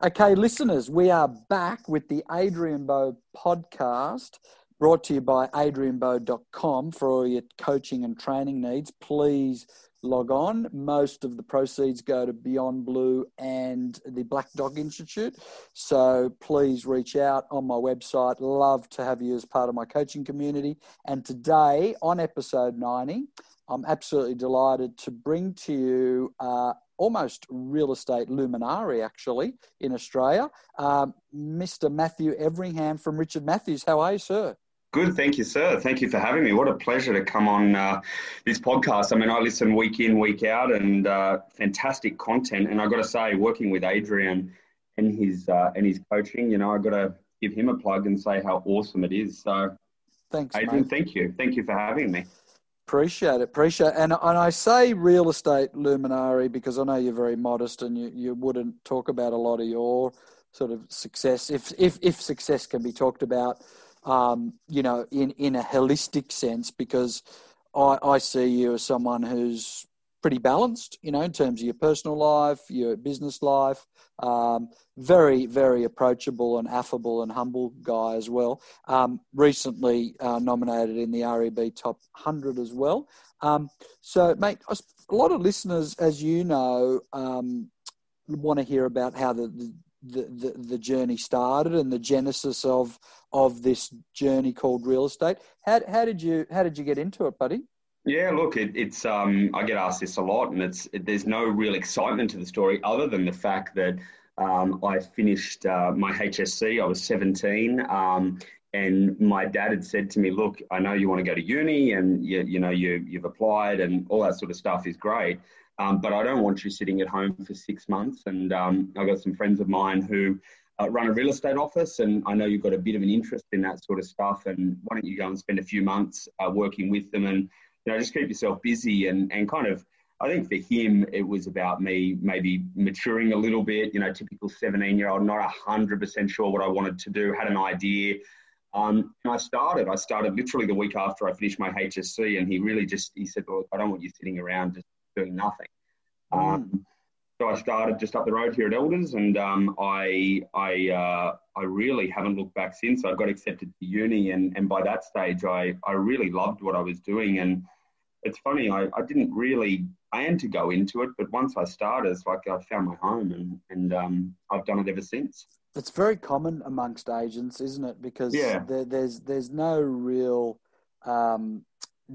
Okay, listeners, we are back with the Adrian Bo podcast brought to you by adrianbo.com for all your coaching and training needs. Please log on. Most of the proceeds go to Beyond Blue and the Black Dog Institute. So please reach out on my website. Love to have you as part of my coaching community. And today, on episode 90, I'm absolutely delighted to bring to you uh, almost real estate luminary, actually, in Australia, um, Mr. Matthew Everingham from Richard Matthews. How are you, sir? Good, thank you, sir. Thank you for having me. What a pleasure to come on uh, this podcast. I mean, I listen week in, week out, and uh, fantastic content. And I've got to say, working with Adrian and his uh, and his coaching, you know, I've got to give him a plug and say how awesome it is. So, thanks, Adrian. Mate. Thank you, thank you for having me. Appreciate it, appreciate it. And, and I say real estate luminary because I know you're very modest and you, you wouldn't talk about a lot of your sort of success, if, if, if success can be talked about, um, you know, in, in a holistic sense, because I, I see you as someone who's pretty balanced, you know, in terms of your personal life, your business life. Um, very, very approachable and affable and humble guy as well. Um, recently uh, nominated in the REB Top 100 as well. Um, so, mate, a lot of listeners, as you know, um, want to hear about how the, the, the, the journey started and the genesis of of this journey called real estate. How, how did you how did you get into it, buddy? Yeah, look, it, it's um, I get asked this a lot, and it's it, there's no real excitement to the story other than the fact that um, I finished uh, my HSC. I was 17, um, and my dad had said to me, "Look, I know you want to go to uni, and you, you know you you've applied, and all that sort of stuff is great, um, but I don't want you sitting at home for six months." And um, I got some friends of mine who. Uh, run a real estate office, and I know you've got a bit of an interest in that sort of stuff. And why don't you go and spend a few months uh, working with them and you know, just keep yourself busy and, and kind of, I think for him, it was about me maybe maturing a little bit, you know, typical 17 year old, not 100% sure what I wanted to do, had an idea. Um, and I started, I started literally the week after I finished my HSC and he really just, he said, well, I don't want you sitting around just doing nothing. Mm. Um, so I started just up the road here at Elders, and um, I I uh, I really haven't looked back since. I got accepted to uni, and, and by that stage, I I really loved what I was doing, and it's funny, I, I didn't really plan to go into it, but once I started, it's like I found my home and, and um, I've done it ever since. It's very common amongst agents, isn't it? Because yeah. there, there's there's no real um,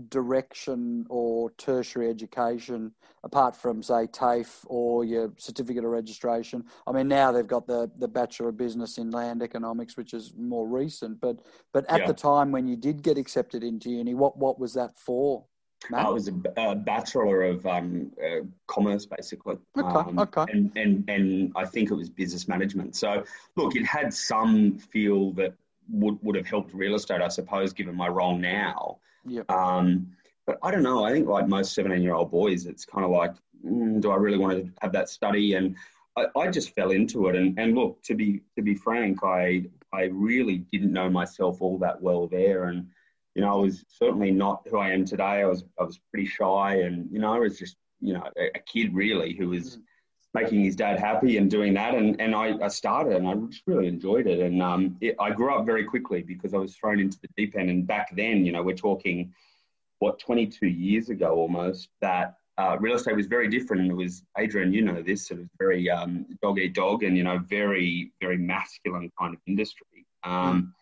direction or tertiary education apart from say TAFE or your certificate of registration. I mean now they've got the the Bachelor of Business in Land Economics, which is more recent. But but at yeah. the time when you did get accepted into uni, what what was that for? I was a, a, bachelor of um, uh, commerce, basically. Okay, um, okay. And, and and I think it was business management. So look, it had some feel that would would have helped real estate, I suppose, given my role now. Yeah. Um, but I don't know. I think like most seventeen year old boys, it's kind of like, mm, do I really want to have that study? And I, I just fell into it. And, and look, to be to be frank, I I really didn't know myself all that well there, and you know, I was certainly not who I am today. I was I was pretty shy, and you know, I was just you know a, a kid really who was mm. making his dad happy and doing that. And and I, I started, and I just really enjoyed it. And um, it, I grew up very quickly because I was thrown into the deep end. And back then, you know, we're talking what 22 years ago almost that. Uh, real estate was very different, it was Adrian. You know this sort of very um, dog eat dog, and you know very very masculine kind of industry. Um, mm.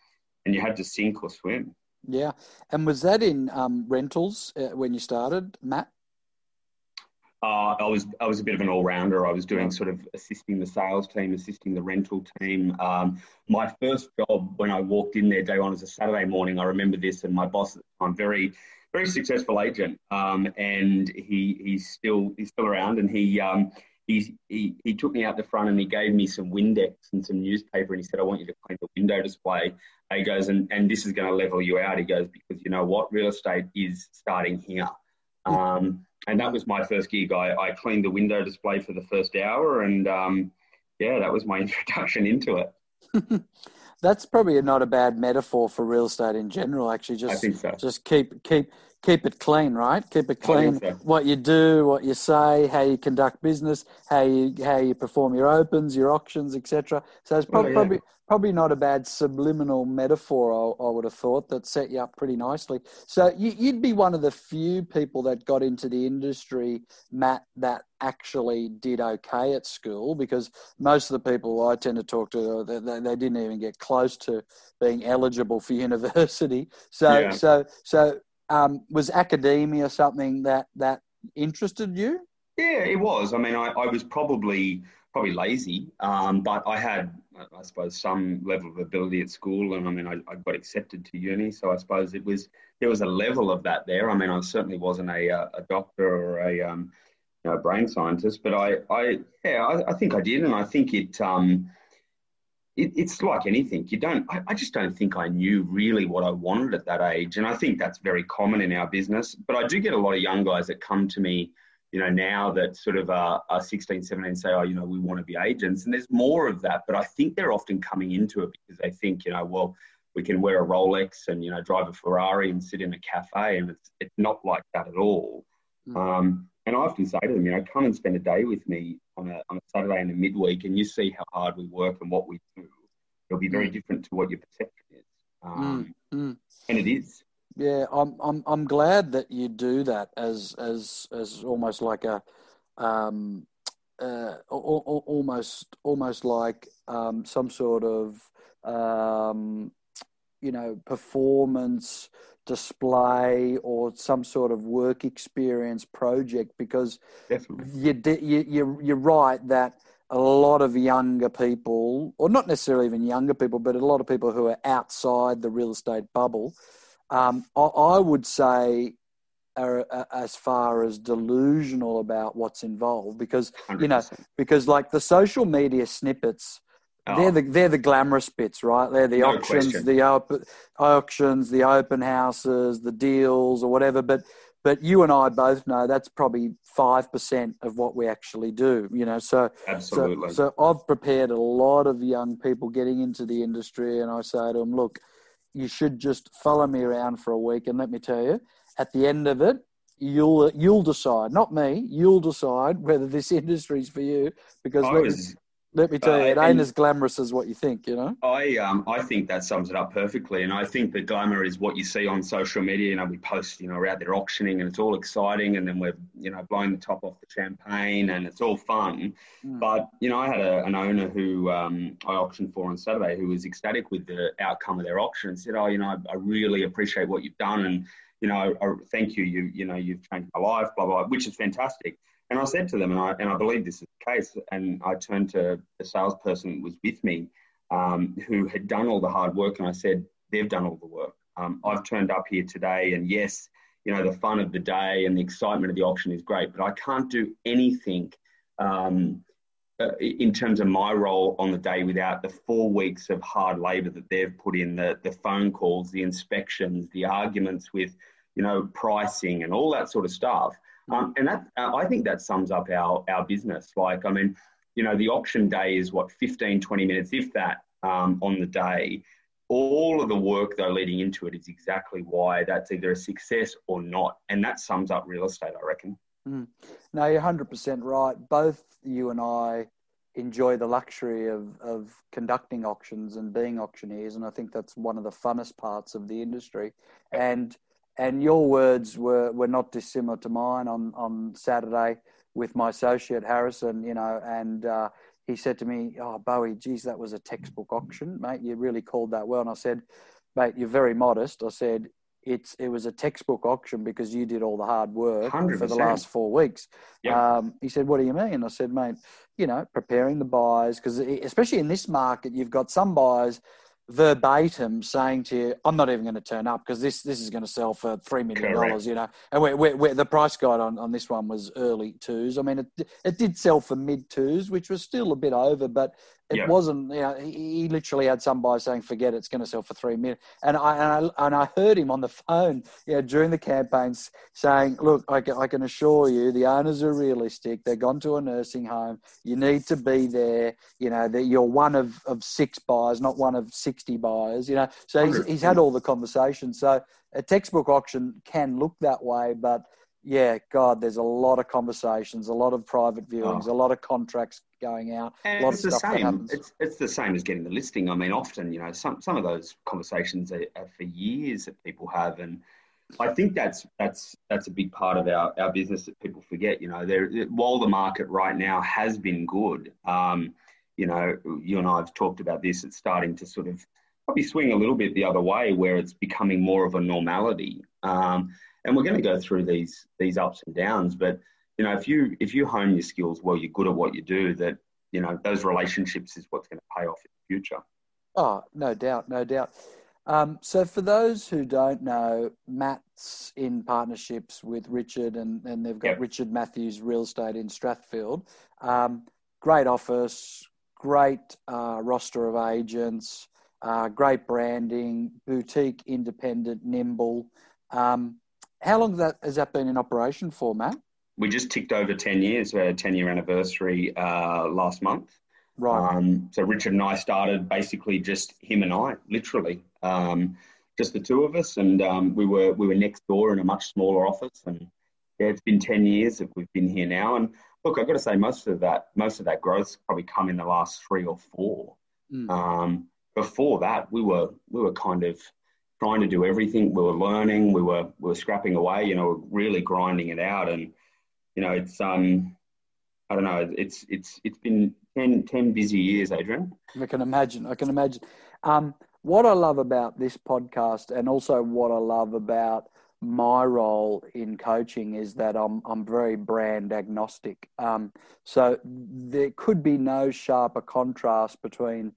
And you had to sink or swim. Yeah, and was that in um, rentals uh, when you started, Matt? Uh, I was I was a bit of an all rounder. I was doing sort of assisting the sales team, assisting the rental team. Um, my first job when I walked in there day one was a Saturday morning. I remember this, and my boss time, very very successful agent, um, and he he's still he's still around, and he um, he, he, he took me out the front and he gave me some Windex and some newspaper and he said, I want you to clean the window display. He goes, and, and this is going to level you out. He goes, because you know what? Real estate is starting here. Um, and that was my first gig. I, I cleaned the window display for the first hour and um, yeah, that was my introduction into it. That's probably not a bad metaphor for real estate in general. Actually, just I think so. just keep keep keep it clean, right? Keep it clean. so. What you do, what you say, how you conduct business, how you how you perform your opens, your auctions, etc. So it's oh, probably yeah. probably probably not a bad subliminal metaphor. I, I would have thought that set you up pretty nicely. So you, you'd be one of the few people that got into the industry, Matt, that actually did okay at school because most of the people I tend to talk to, they, they, they didn't even get close to being eligible for university. So Yeah. so so um, was academia something that that interested you? Yeah, it was. I mean, I, I was probably probably lazy, um, but I had, I suppose, some level of ability at school, and I mean, I, I got accepted to uni, so I suppose it was there was a level of that there. I mean, I certainly wasn't a uh, a doctor or a um, you know, brain scientist, but I, I yeah, I, I think I did, and I think it. Um, it, it's like anything. You don't. I, I just don't think I knew really what I wanted at that age, and I think that's very common in our business. But I do get a lot of young guys that come to me, you know, now that sort of are, are 16, 17, say, oh, you know, we want to be agents, and there's more of that. But I think they're often coming into it because they think, you know, well, we can wear a Rolex and you know drive a Ferrari and sit in a cafe, and it's it's not like that at all. Mm. Um, and I often say to them, you know, come and spend a day with me on a, on a Saturday and a midweek, and you see how hard we work and what we do. It'll be very different to what your perception is, um, Mm, mm. and it is. Yeah, I'm I'm I'm glad that you do that as as as almost like a um uh al- al- almost almost like um some sort of um you know performance display or some sort of work experience project because you, you, you, you're right that a lot of younger people, or not necessarily even younger people, but a lot of people who are outside the real estate bubble, um, I, I would say are, are as far as delusional about what's involved because you know because like the social media snippets Oh, they're the they're the glamorous bits, right? They're the No auctions, question. the op- auctions, the open houses, the deals, or whatever. But but you and I both know that's probably five percent of what we actually do. You know, so absolutely. so, so I've prepared a lot of young people getting into the industry, and I say to them, look, you should just follow me around for a week, and let me tell you, at the end of it, you'll you'll decide, not me, you'll decide whether this industry's for you. Because I let, was, let me tell you, uh, it ain't as glamorous as what you think. You know. I, um, I think that sums it up perfectly, and I think the glamour is what you see on social media. You know, we post, you know, we're out there auctioning, and it's all exciting, and then we're, you know, blowing the top off the champagne, and it's all fun. Mm. But you know, I had a, an owner who um, I auctioned for on Saturday who was ecstatic with the outcome of their auction and said, "Oh, you know, I, I really appreciate what you've done, and you know, I, thank you. You, you know, you've changed my life, blah, blah blah," which is fantastic. And I said to them, and I, and I believe this is the case, and I turned to the salesperson that was with me, um, who had done all the hard work, and I said, they've done all the work. Um, I've turned up here today, and yes, you know, the fun of the day and the excitement of the auction is great, but I can't do anything um, uh, in terms of my role on the day without the four weeks of hard labour that they've put in, the, the phone calls, the inspections, the arguments with, you know, pricing and all that sort of stuff. Um, and that, uh, I think that sums up our, our business. Like, I mean, you know, the auction day is what, 15, 20 minutes, if that, um, on the day. All of the work, though, leading into it is exactly why that's either a success or not. And that sums up real estate, I reckon. No, you're 100% right. Both you and I enjoy the luxury of, of conducting auctions and being auctioneers. And I think that's one of the funnest parts of the industry. And and your words were, were not dissimilar to mine on, on Saturday with my associate Harrison, you know, and uh, he said to me, Oh, Bowie, geez, that was a textbook auction, mate. You really called that well. And I said, Mate, you're very modest. I said, it's it was a textbook auction because you did all the hard work for the last four weeks. Yeah. Um, he said, "What do you mean?" I said, "Mate, you know, preparing the buyers because especially in this market, you've got some buyers verbatim saying to you, "I'm not even going to turn up because this this is going to sell for three million dollars." You know, and we're, we're, we're, the price guide on, on this one was early twos. I mean, it it did sell for mid twos, which was still a bit over, but it wasn't. You know, he, he, literally had some buyer saying, "Forget it, it's going to sell for three million. And I, and I and I heard him on the phone, you know, during the campaigns saying, "Look, I can, I can assure you, the owners are realistic. They've gone to a nursing home. You need to be there. You know, that you're one of of six buyers, not one of sixty buyers. You know, so he's, he's had all the conversations. So a textbook auction can look that way, but yeah, God, there's a lot of conversations, a lot of private viewings, oh. a lot of contracts going out. And it's the same. It's it's the same as getting the listing. I mean, often you know some some of those conversations are, are, for years that people have, and I think that's that's that's a big part of our, our business that people forget. You know, there while the market right now has been good, um, you know, you and I have talked about this. It's starting to sort of probably swing a little bit the other way, where it's becoming more of a normality. Um, and we're going to go through these these ups and downs. But you know, if you if you hone your skills well, you're good at what you do. That you know, those relationships is what's going to pay off in the future. Oh, no doubt, no doubt. Um, so, for those who don't know, Matt's in partnerships with Richard, and, and they've got yep. Richard Matthews Real Estate in Strathfield. Um, great office, great uh, roster of agents, uh, great branding, boutique, independent, nimble. Um, how long that, has that been in operation for, Matt? We just ticked over 10 years. We had a 10 year anniversary uh, last month. Right. Um, so Richard and I started basically just him and I, literally, um, just the two of us, and um, we were we were next door in a much smaller office. And yeah, it's been ten years that we've been here now. And look, I've got to say, most of that most of that growth's probably come in the last three or four. Mm. before that, we were we were kind of trying to do everything. We were learning. We were we were scrapping away. You know, really grinding it out. And you know, it's um, I don't know. It's it's it's been 10, 10 busy years, Adrian. I can imagine. I can imagine. Um, what I love about this podcast, and also what I love about my role in coaching, is that I'm I'm very brand agnostic. Um, so there could be no sharper contrast between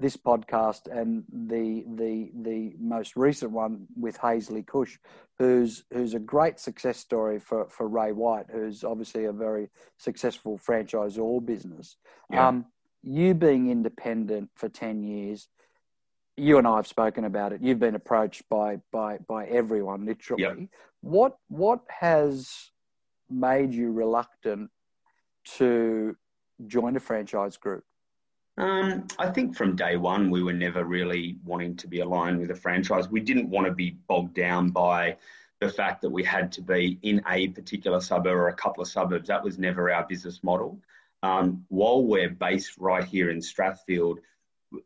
this podcast and the the the most recent one with Hazley Cush, who's who's a great success story for for Ray White, who's obviously a very successful franchisor business. Yeah. Um, you being independent for ten years, you and I have spoken about it. You've been approached by by by everyone, literally. Yep. What what has made you reluctant to join a franchise group? Um, I think from day one, we were never really wanting to be aligned with a franchise. We didn't want to be bogged down by the fact that we had to be in a particular suburb or a couple of suburbs. That was never our business model. Um, while we're based right here in Strathfield,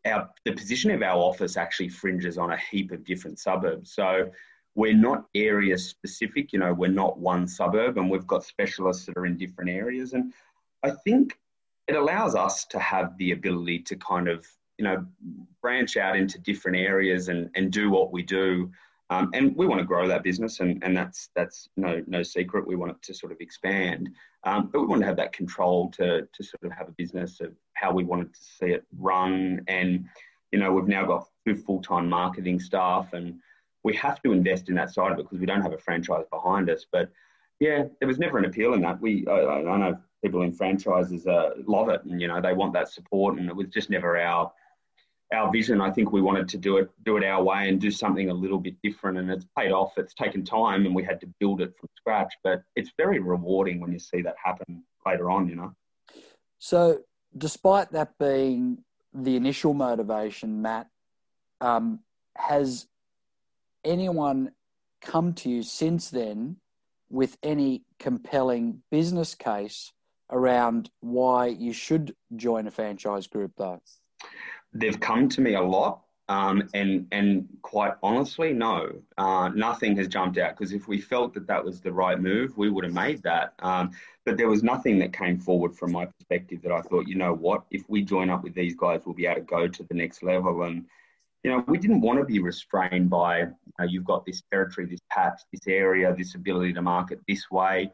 our, the position of our office actually fringes on a heap of different suburbs. So we're not area specific, you know, we're not one suburb and we've got specialists that are in different areas. And I think it allows us to have the ability to kind of you know branch out into different areas and, and do what we do. Um, and we want to grow that business and, and that's that's no no secret. We want it to sort of expand. Um, but we want to have that control to to sort of have a business of how we wanted to see it run. And you know we've now got two full-time marketing staff and we have to invest in that side of it because we don't have a franchise behind us. But yeah there was never an appeal in that. We I, I know people in franchises uh, love it, and you know they want that support. And it was just never our our vision. I think we wanted to do it do it our way and do something a little bit different, and it's paid off. It's taken time, and we had to build it from scratch. But it's very rewarding when you see that happen later on. You know. So, despite that being the initial motivation, Matt, um, has anyone come to you since then with any compelling business case around why you should join a franchise group, though? They've come to me a lot. Um, and and quite honestly, no, uh, nothing has jumped out because if we felt that that was the right move, we would have made that. Um, but there was nothing that came forward from my perspective that I thought, you know what, if we join up with these guys, we'll be able to go to the next level. And you know, we didn't want to be restrained by you know, you've got this territory, this patch, this area, this ability to market this way.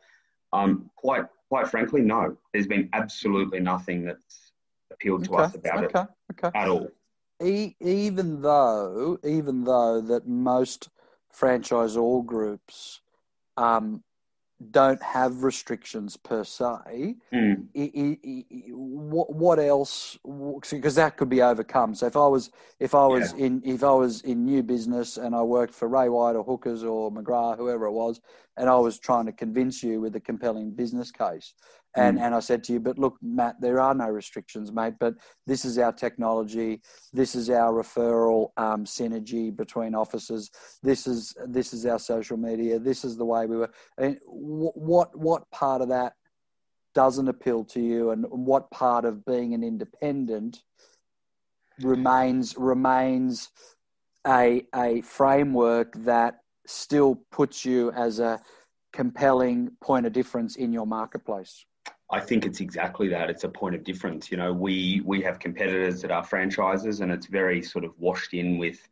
Um, quite quite frankly, no. There's been absolutely nothing that's appealed to okay, us about okay, it okay. at all. E- even though, even though that most franchisor groups um, don't have restrictions per se, Mm. i- i- what what else? Because that could be overcome. So if I was if I was in if I was in new business and I worked for Ray White or Hookers or McGrath, whoever it was, and I was trying to convince you with a compelling business case, and Mm. and I said to you, but look, Matt, there are no restrictions, mate. But this is our technology. This is our referral um, synergy between offices. This is this is our social media. This is the way we were. And what what part of that doesn't appeal to you, and what part of being an independent remains remains a a framework that still puts you as a compelling point of difference in your marketplace? I think it's exactly that. It's a point of difference. You know, we we have competitors that are franchises, and it's very sort of washed in with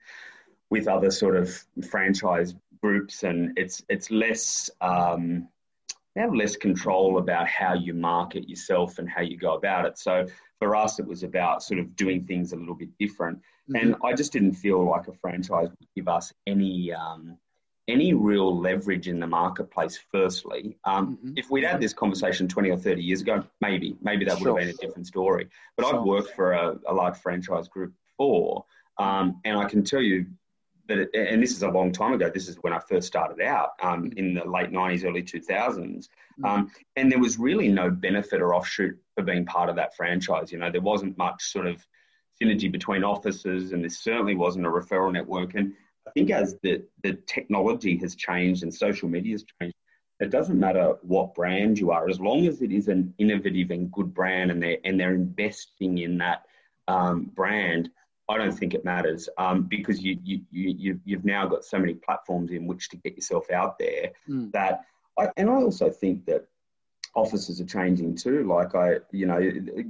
with other sort of franchise groups, and it's it's less. Um, you have less control about how you market yourself and how you go about it. So for us, it was about sort of doing things a little bit different. Mm-hmm. And I just didn't feel like a franchise would give us any um, any real leverage in the marketplace. Firstly, um, Mhm. if we'd had this conversation twenty or thirty years ago, maybe maybe that would Sure. have been a different story. But Sure. I've worked for a, a large franchise group before, um, and I can tell you that, it, and this is a long time ago. This is when I first started out um, in the late nineties, early two thousands. Um, and there was really no benefit or offshoot for being part of that franchise. You know, there wasn't much sort of synergy between offices, and there certainly wasn't a referral network. And I think as the, the technology has changed and social media has changed, it doesn't matter what brand you are, as long as it is an innovative and good brand, and they're and they're investing in that um, brand. I don't think it matters um, because you, you you you've now got so many platforms in which to get yourself out there Mm. that I, and I also think that offices are changing too. Like I, you know,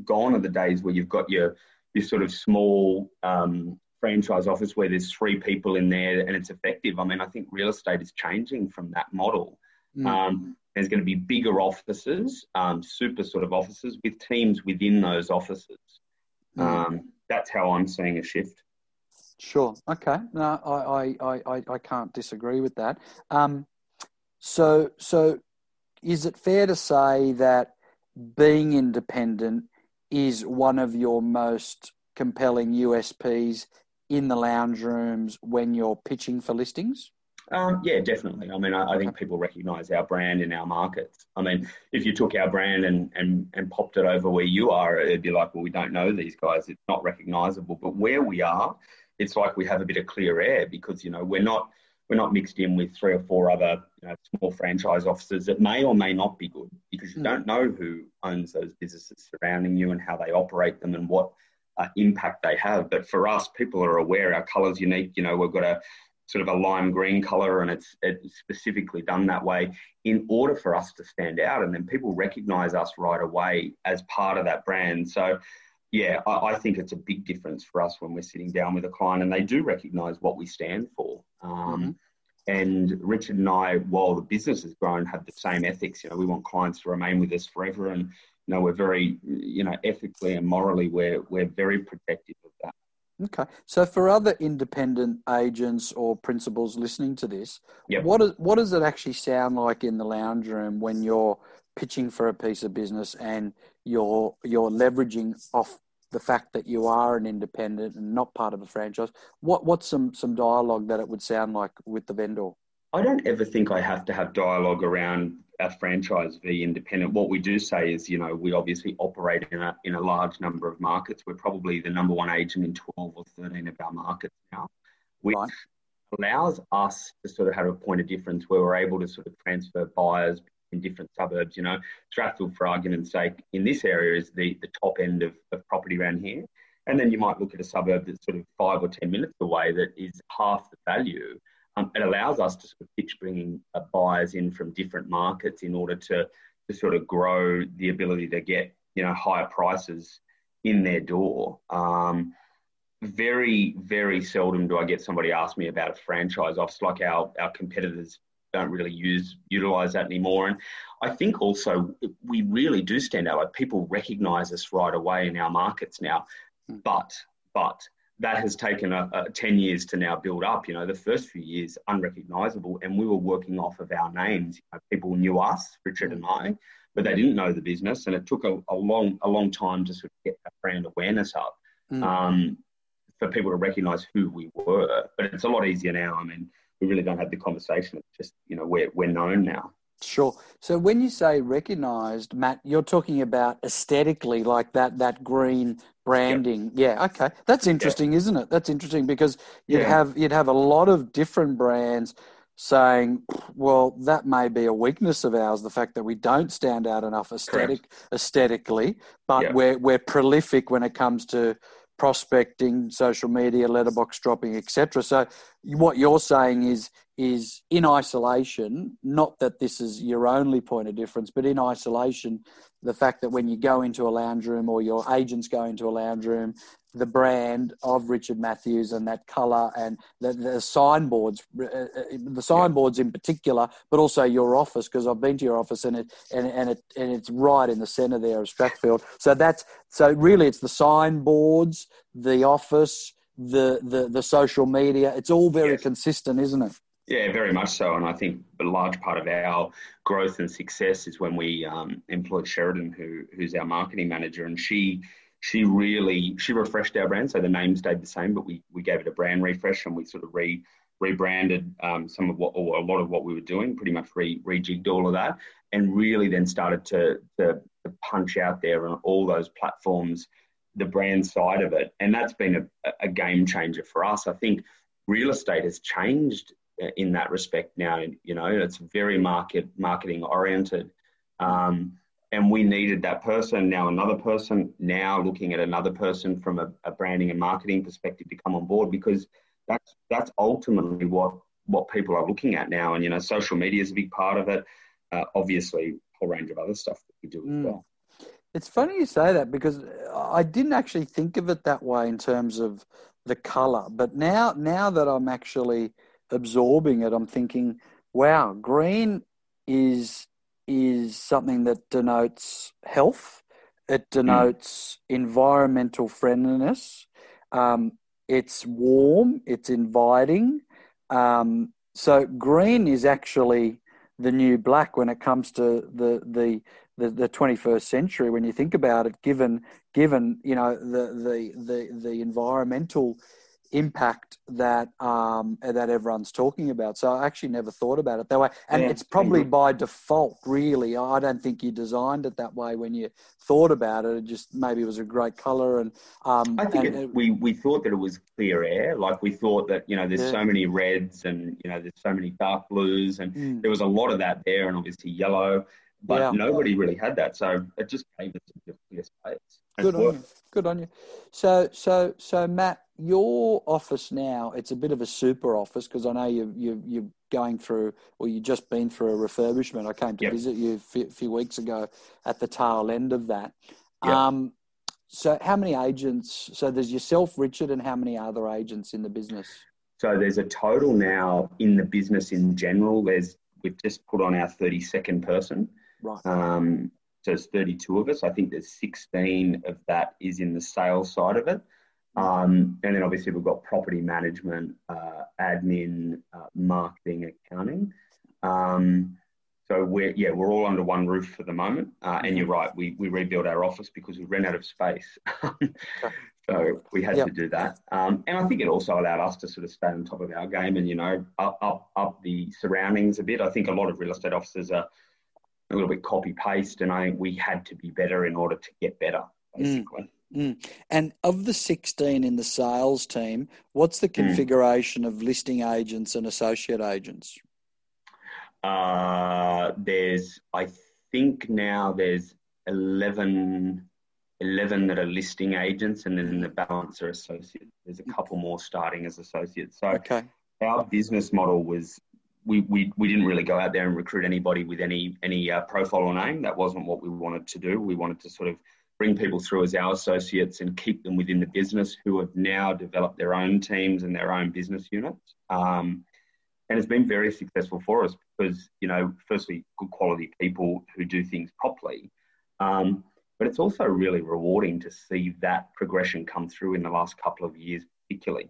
gone are the days where you've got your your sort of small um, franchise office where there's three people in there and it's effective. I mean, I think real estate is changing from that model. Mm. Um, there's going to be bigger offices, um, super sort of offices with teams within those offices. Mm. Um, that's how I'm seeing a shift. Sure. Okay. No, I, I, I, I can't disagree with that. Um, so, so is it fair to say that being independent is one of your most compelling USPs in the lounge rooms when you're pitching for listings? Um, yeah, definitely. I mean, I, I think people recognise our brand in our markets. I mean, if you took our brand and, and, and popped it over where you are, it'd be like, well, we don't know these guys. It's not recognisable. But where we are, it's like we have a bit of clear air because you know we're not we're not mixed in with three or four other you know, small franchise offices that may or may not be good because you Mm. don't know who owns those businesses surrounding you and how they operate them and what uh, impact they have. But for us, people are aware our colour's unique. You know, we've got a sort of a lime green color and it's, it's specifically done that way in order for us to stand out and then people recognize us right away as part of that brand so yeah I, I think it's a big difference for us when we're sitting down with a client and they do recognize what we stand for um, and richard and i while the business has grown have the same ethics you know we want clients to remain with us forever and you know we're very you know ethically and morally we're we're very protective of that Okay. So for other independent agents or principals listening to this, Yep. what, is, what does it actually sound like in the lounge room when you're pitching for a piece of business and you're you're leveraging off the fact that you are an independent and not part of a franchise? What what's some some dialogue that it would sound like with the vendor? I don't ever think I have to have dialogue around franchise v independent. What we do say is, you know, we obviously operate in a in a large number of markets. We're probably the number one agent in twelve or thirteen of our markets now, which Right. allows us to sort of have a point of difference where we're able to sort of transfer buyers in different suburbs. You know, Strathfield, for argument's sake, in this area is the the top end of, of property around here. And then you might look at a suburb that's sort of five or 10 minutes away that is half the value um, it allows us to sort of pitch bringing uh, buyers in from different markets in order to, to sort of grow the ability to get you know higher prices in their door. Um, very very seldom do I get somebody ask me about a franchise office like our our competitors don't really use utilize that anymore. And I think also we really do stand out. Like people recognise us right away in our markets now, but but that has taken a, a, 10 years to now build up. You know, the first few years, unrecognizable, and we were working off of our names. You know, people knew us, Richard and I, but they didn't know the business, and it took a, a long, a long time to sort of get that brand awareness up mm. um, for people to recognize who we were. But it's a lot easier now. I mean, we really don't have the conversation. It's just, you know, we're, we're known now. Sure. So when you say recognized, Matt, you're talking about aesthetically, like that that green branding. Yep. Yeah. Okay. That's interesting, yep. isn't it? That's interesting because you'd yeah. have you'd have a lot of different brands saying, well, that may be a weakness of ours, the fact that we don't stand out enough aesthetic Correct. aesthetically, but yep. we're we're prolific when it comes to prospecting, social media, letterbox dropping, etc. So what you're saying is is in isolation, not that this is your only point of difference, but in isolation, the fact that when you go into a lounge room or your agents go into a lounge room, the brand of Richard Matthews and that colour and the, the signboards, uh, uh, the signboards in particular, but also your office because I've been to your office and it and, and it and it's right in the centre there of Strathfield. So that's so really it's the signboards, the office, the the the social media. It's all very yes. consistent, isn't it? Yeah, very much so. And I think a large part of our growth and success is when we um, employed Sheridan, who who's our marketing manager, and she she really she refreshed our brand. So the name stayed the same, but we we gave it a brand refresh and we sort of re rebranded um, some of what or a lot of what we were doing, pretty much re rejigged all of that, and really then started to, to to punch out there on all those platforms the brand side of it, and that's been a, a game changer for us. I think real estate has changed in that respect now. You know, it's very market marketing oriented. Um, and we needed that person now another person now looking at another person from a, a, branding and marketing perspective to come on board because that's that's ultimately what what people are looking at now and you know social media is a big part of it uh, obviously a whole range of other stuff that we do as mm. well it's funny you say that because i didn't actually think of it that way in terms of the color but now now that i'm actually absorbing it i'm thinking wow green is is something that denotes health. It denotes mm. environmental friendliness. Um, it's warm. It's inviting. Um, so green is actually the new black when it comes to the the the, the 21st century. When you think about it, given given you know the the the, the environmental impact that um, that everyone's talking about. So I actually never thought about it that way, and yeah, it's probably by default. Really, I don't think you designed it that way when you thought about it. It just maybe it was a great color, and um, I think and, it, we we thought that it was clear air. Like we thought that you know there's yeah. so many reds and you know there's so many dark blues, and mm. there was a lot of that there, and obviously yellow. But yeah. nobody really had that, so it just gave us a clear space. Good on you. Good on you. So, so, so, Matt, your office now, it's a bit of a super office because I know you, you, you're going through, or you've just been through a refurbishment. I came to yep. visit you a few weeks ago at the tail end of that. Yep. Um, so, how many agents? So, there's yourself, Richard, and how many other agents in the business? So, there's a total now in the business in general. There's we've just put on our 32nd person. Right. Um, so it's 32 of us. I think there's 16 of that is in the sales side of it. Um, and then obviously we've got property management, uh, admin, uh, marketing, accounting. Um, so we're yeah we're all under one roof for the moment. Uh, and you're right, we we rebuilt our office because we ran out of space. so we had yep. to do that. Um, and I think it also allowed us to sort of stay on top of our game and you know up up up the surroundings a bit. I think a lot of real estate offices are a little bit copy paste, and I think we had to be better in order to get better, mm. basically. Mm. Mm. And of the 16 in the sales team, what's the mm. configuration mm. of listing agents and associate agents? Uh, there's, I think now there's 11, 11 that are listing agents, and then the balance are associates. There's a couple more starting as associates. So okay. our business model was we, we, we didn't really go out there and recruit anybody with any any uh, profile or name. That wasn't what we wanted to do. We wanted to sort of bring people through as our associates and keep them within the business who have now developed their own teams and their own business units. Um, and it's been very successful for us because, you know, firstly, good quality people who do things properly. Um, but it's also really rewarding to see that progression come through in the last couple of years, particularly.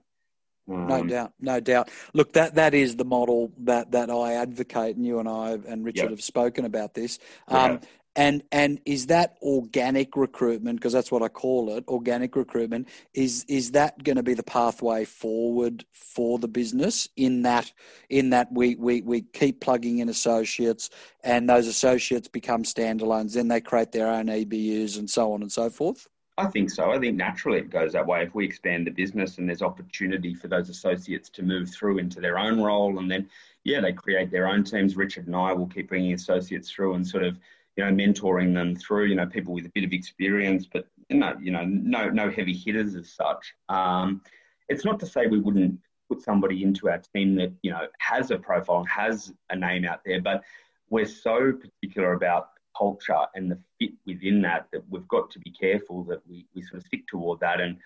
Um, no doubt, no doubt. Look, that that is the model that that I advocate, and you and I and Richard have spoken about this. Um, and and is that organic recruitment because that's what I call it organic recruitment is is that going to be the pathway forward for the business in that in that we we we keep plugging in associates and those associates become standalones then they create their own EBUs and so on and so forth I think so. I think naturally it goes that way. If we expand the business and there's opportunity for those associates to move through into their own role, and then, yeah, they create their own teams. Richard and I will keep bringing associates through and sort of you know, mentoring them through, you know, people with a bit of experience, but no, you know, no, no heavy hitters as such. Um, it's not to say we wouldn't put somebody into our team that you know has a profile and has a name out there, but we're so particular about culture and the fit within that that we've got to be careful that we, we sort of stick toward that. And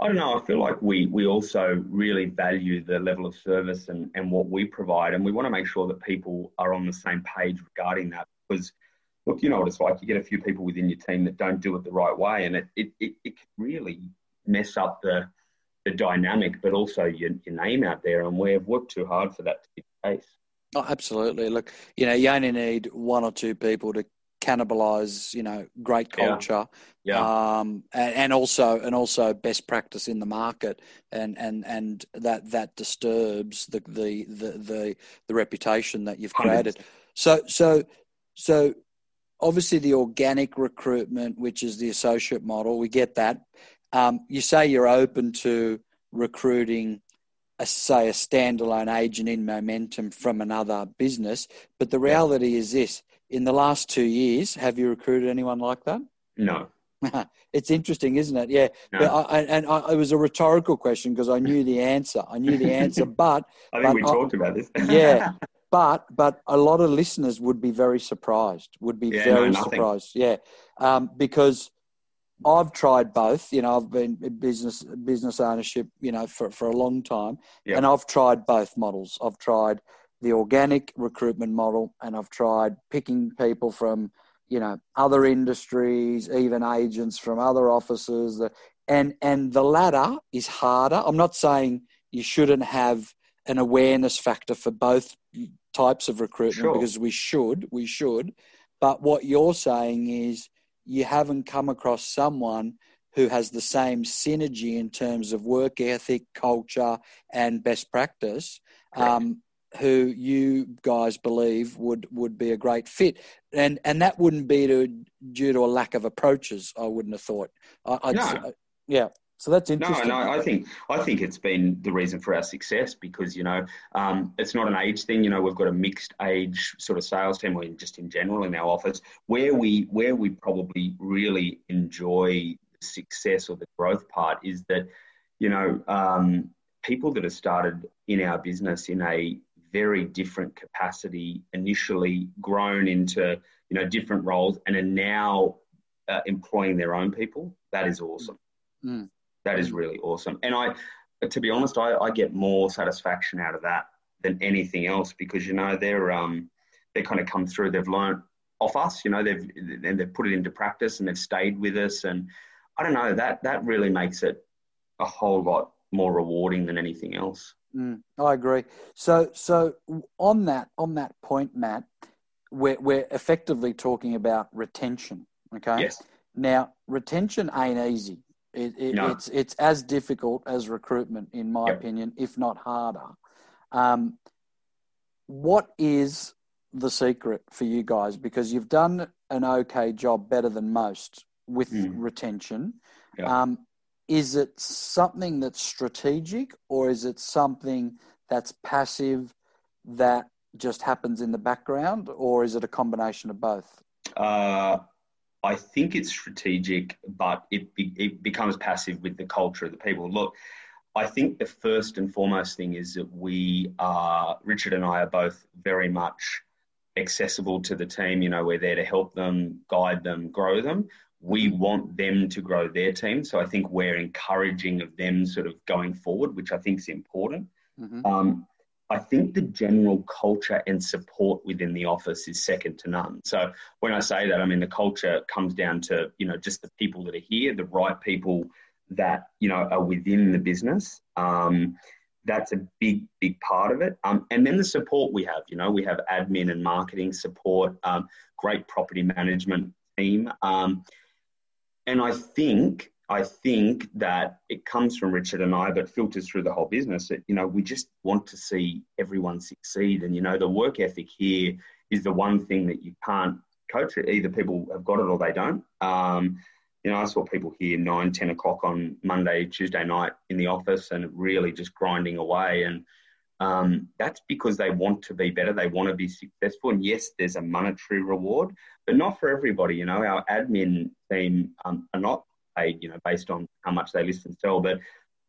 I don't know, I feel like we we also really value the level of service and, and what we provide, and we want to make sure that people are on the same page regarding that because look, you know what it's like. You get a few people within your team that don't do it the right way, and it it, it, it can really mess up the the dynamic, but also your, your name out there. And we've worked too hard for that to be the case. Oh, absolutely. Look, you know, you only need one or two people to cannibalize, you know, great culture. Yeah. yeah. Um, and, and, also and also best practice in the market, and and and that that disturbs the the the the, the reputation that you've created. 100%. So so so obviously the organic recruitment, which is the associate model, we get that. Um, you say you're open to recruiting, a, say, a standalone agent in momentum from another business, but the reality is this: in the last two years, have you recruited anyone like that? No. it's interesting, isn't it? Yeah. No. I, and I, it was a rhetorical question because I knew the answer. I knew the answer, but I think but we talked about this. yeah, but but a lot of listeners would be very surprised. Would be yeah, very no, surprised. Yeah, um, because I've tried both. You know, I've been business business ownership. You know, for for a long time, and I've tried both models. I've tried the organic recruitment model, and I've tried picking people from you know other industries, even agents from other offices. And and the latter is harder. I'm not saying you shouldn't have an awareness factor for both types of recruitment sure. because we should, we should. But what you're saying is you haven't come across someone who has the same synergy in terms of work ethic, culture, and best practice, um, who you guys believe would, would be a great fit. And and that wouldn't be to, due to a lack of approaches, I wouldn't have thought. I, no. yeah. So that's interesting. No, no, I think I think it's been the reason for our success because you know um, it's not an age thing. You know, we've got a mixed age sort of sales team, or just in general in our office, where we where we probably really enjoy the success or the growth part is that you know um, people that have started in our business in a very different capacity initially grown into you know different roles and are now uh, employing their own people that is awesome mm. That is really awesome. And I, to be honest, I, I get more satisfaction out of that than anything else because you know they're um they kind of come through. They've learned off us. You know they've and they've put it into practice and they've stayed with us. And I don't know that that really makes it a whole lot more rewarding than anything else. Mm, I agree. So so on that on that point, Matt, we're we're effectively talking about retention. Okay. Yes. Now retention ain't easy. It, it, no. It's it's as difficult as recruitment, in my yep. opinion, if not harder. Um, what is the secret for you guys? Because you've done an okay job, better than most, with mm. retention. Yep. Um, is it something that's strategic, or is it something that's passive that just happens in the background, or is it a combination of both? Uh, I think it's strategic, but it, it becomes passive with the culture of the people. Look, I think the first and foremost thing is that we are, Richard and I are both very much accessible to the team. You know, we're there to help them, guide them, grow them. We want them to grow their team. So I think we're encouraging of them sort of going forward, which I think is important. Mm-hmm. Um, I think the general culture and support within the office is second to none. So when I say that, I mean the culture comes down to you know just the people that are here, the right people that you know are within the business. Um, that's a big, big part of it. Um, and then the support we have, you know, we have admin and marketing support, um, great property management team. Um, and I think I think that it comes from Richard and I, but filters through the whole business. That, you know, we just want to see everyone succeed. And, you know, the work ethic here is the one thing that you can't coach it. Either people have got it or they don't. Um, you know, I saw people here nine, 10 o'clock on Monday, Tuesday night in the office and really just grinding away. And um, that's because they want to be better. They want to be successful. And yes, there's a monetary reward, but not for everybody. You know, our admin team um, are not paid, you know, based on how much they list and sell, but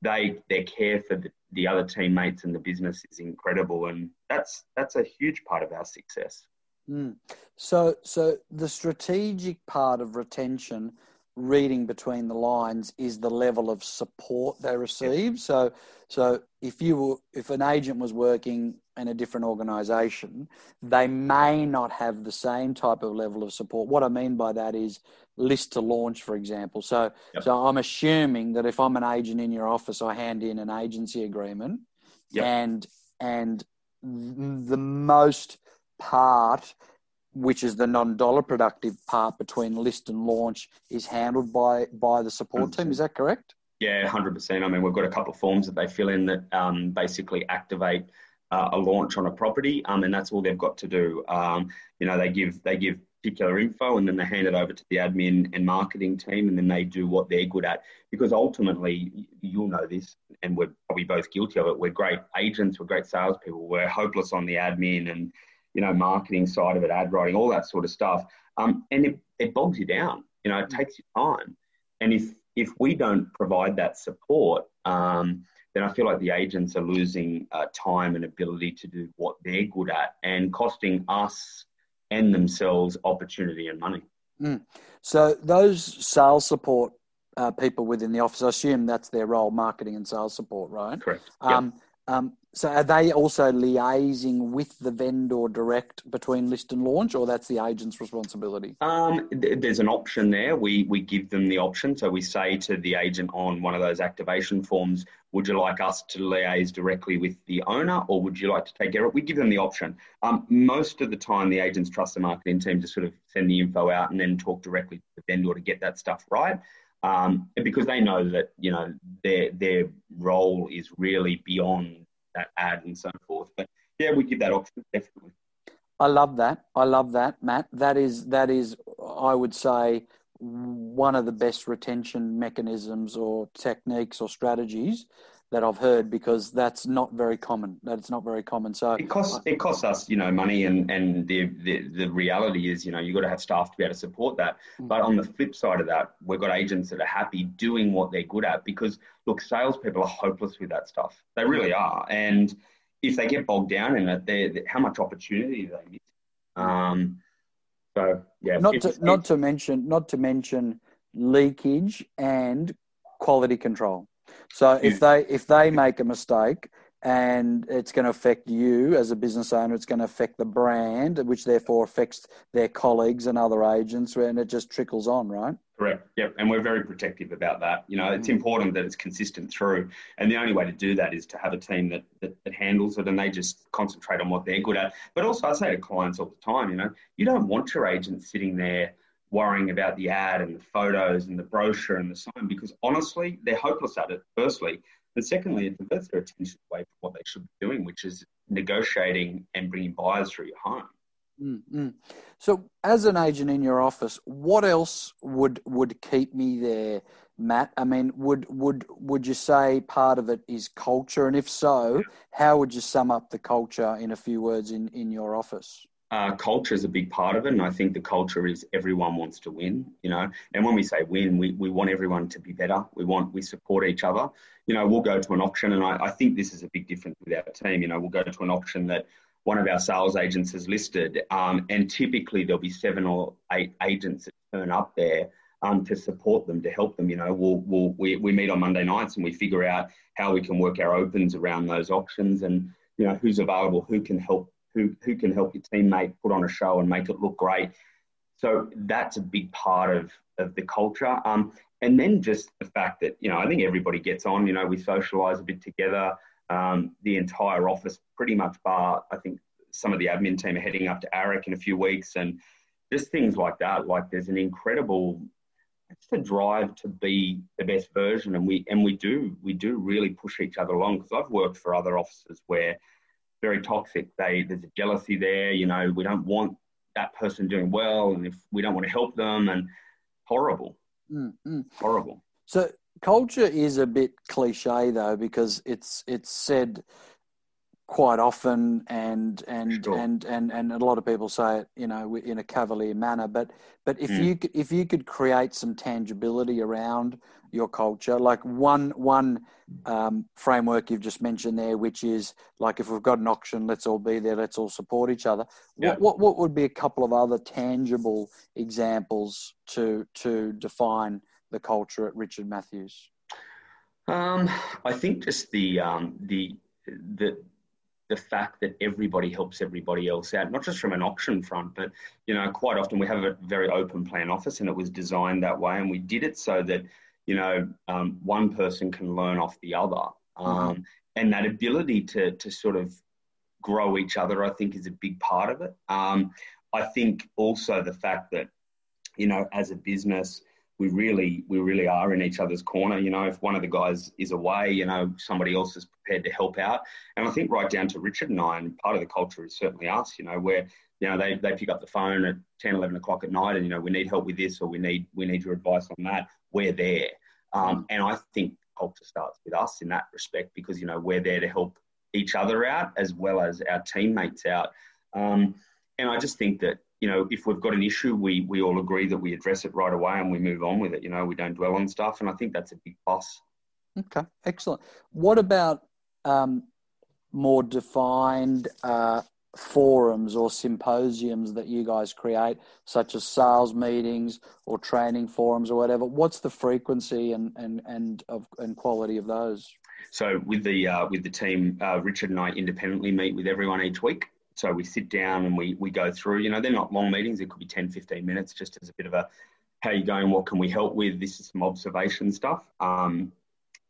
they their care for the, the other teammates and the business is incredible, and that's that's a huge part of our success. Mm. So, so the strategic part of retention, reading between the lines, is the level of support they receive. So, so if you were, if an agent was working in a different organisation, they may not have the same type of level of support. What I mean by that is list to launch, for example. So, yep. so I'm assuming that if I'm an agent in your office, I hand in an agency agreement, yep. and and the most part, which is the non-dollar productive part between list and launch, is handled by by the support 100%. team. Is that correct? Yeah, hundred percent. I mean, we've got a couple of forms that they fill in that um, basically activate uh, a launch on a property, um, and that's all they've got to do. Um, you know, they give they give particular info and then they hand it over to the admin and marketing team and then they do what they're good at because ultimately you'll know this and we're probably both guilty of it we're great agents we're great salespeople we're hopeless on the admin and you know marketing side of it ad writing all that sort of stuff um, and it, it bogs you down you know it takes you time and if if we don't provide that support um, then I feel like the agents are losing uh, time and ability to do what they're good at and costing us and themselves opportunity and money. Mm. So those sales support uh, people within the office, I assume that's their role, marketing and sales support, right? Correct. Um, yep. Um, so are they also liaising with the vendor direct between list and launch, or that's the agent's responsibility? Um, th- there's an option there. We we give them the option. So we say to the agent on one of those activation forms, would you like us to liaise directly with the owner, or would you like to take care of it? We give them the option. Um, most of the time, the agents trust the marketing team to sort of send the info out and then talk directly to the vendor to get that stuff right. Um, because they know that you know their their role is really beyond that ad and so forth. But yeah, we give that option definitely. I love that. I love that, Matt. That is that is I would say one of the best retention mechanisms or techniques or strategies that I've heard because that's not very common. That's not very common. So it costs it costs us, you know, money, and and the the, the reality is, you know, you've got to have staff to be able to support that. Mm. But on the flip side of that, we've got agents that are happy doing what they're good at because look, salespeople are hopeless with that stuff. They really are, and if they get bogged down in it, they how much opportunity do they miss? Um, so yeah, not to not to mention not to mention leakage and quality control. So if they if they make a mistake and it's going to affect you as a business owner, it's going to affect the brand, which therefore affects their colleagues and other agents, and it just trickles on, right? Correct. Yep. And we're very protective about that. You know, it's mm. important that it's consistent through. And the only way to do that is to have a team that, that, that, handles it and they just concentrate on what they're good at. But also, I say to clients all the time, you know, you don't want your agent sitting there worrying about the ad and the photos and the brochure and the sign because honestly, they're hopeless at it, firstly. And secondly, it diverts their attention away from what they should be doing, which is negotiating and bringing buyers through your home. Mm-hmm. So, as an agent in your office, what else would would keep me there, Matt? I mean, would would would you say part of it is culture, and if so, how would you sum up the culture in a few words in in your office? Uh, culture is a big part of it, and I think the culture is everyone wants to win. You know, and when we say win, we, we want everyone to be better. We want we support each other. You know, we'll go to an auction, and I, I think this is a big difference with our team. You know, we'll go to an auction that one of our sales agents has listed, um, and typically there'll be seven or eight agents that turn up there um, to support them, to help them. You know, we'll, we'll, we, we meet on Monday nights and we figure out how we can work our opens around those auctions. And you know, who's available, who can help, who who can help your teammate put on a show and make it look great. So that's a big part of of the culture. Um, and then just the fact that you know, I think everybody gets on. You know, we socialise a bit together. Um, the entire office, pretty much, bar I think some of the admin team are heading up to AREC in a few weeks, and just things like that. Like there's an incredible it's the drive to be the best version, and we and we do we do really push each other along. Because I've worked for other offices where very toxic. They there's a jealousy there. You know, we don't want that person doing well, and if we don't want to help them, and horrible, mm-hmm. horrible. So culture is a bit cliche though, because it's it's said quite often and and sure. and and and a lot of people say it you know in a cavalier manner but but if mm. you if you could create some tangibility around your culture like one one um, framework you've just mentioned there which is like if we've got an auction let's all be there let's all support each other yeah. what, what what would be a couple of other tangible examples to to define the culture at richard matthews um, i think just the um, the the the fact that everybody helps everybody else out, not just from an auction front, but you know, quite often we have a very open plan office, and it was designed that way, and we did it so that you know um, one person can learn off the other, mm-hmm. um, mm-hmm. and that ability to to sort of grow each other, I think, is a big part of it. Um, I think also the fact that you know, as a business, we really we really are in each other's corner. You know, if one of the guys is away, you know, somebody else is prepared to help out. And I think right down to Richard and I, and part of the culture is certainly us. You know, where you know they, they pick up the phone at 10, 11 o'clock at night, and you know we need help with this or we need we need your advice on that. We're there, um, and I think culture starts with us in that respect because you know we're there to help each other out as well as our teammates out. Um, and I just think that you know, if we've got an issue, we we all agree that we address it right away and we move on with it. You know, we don't dwell on stuff, and I think that's a big plus. Okay, excellent. What about um, more defined uh, forums or symposiums that you guys create, such as sales meetings or training forums or whatever? What's the frequency and and and of and quality of those? So with the uh, with the team, uh, Richard and I independently meet with everyone each week. So we sit down and we, we go through, you know, they're not long meetings. It could be 10, 15 minutes just as a bit of a, how you going? What can we help with? This is some observation stuff. Um,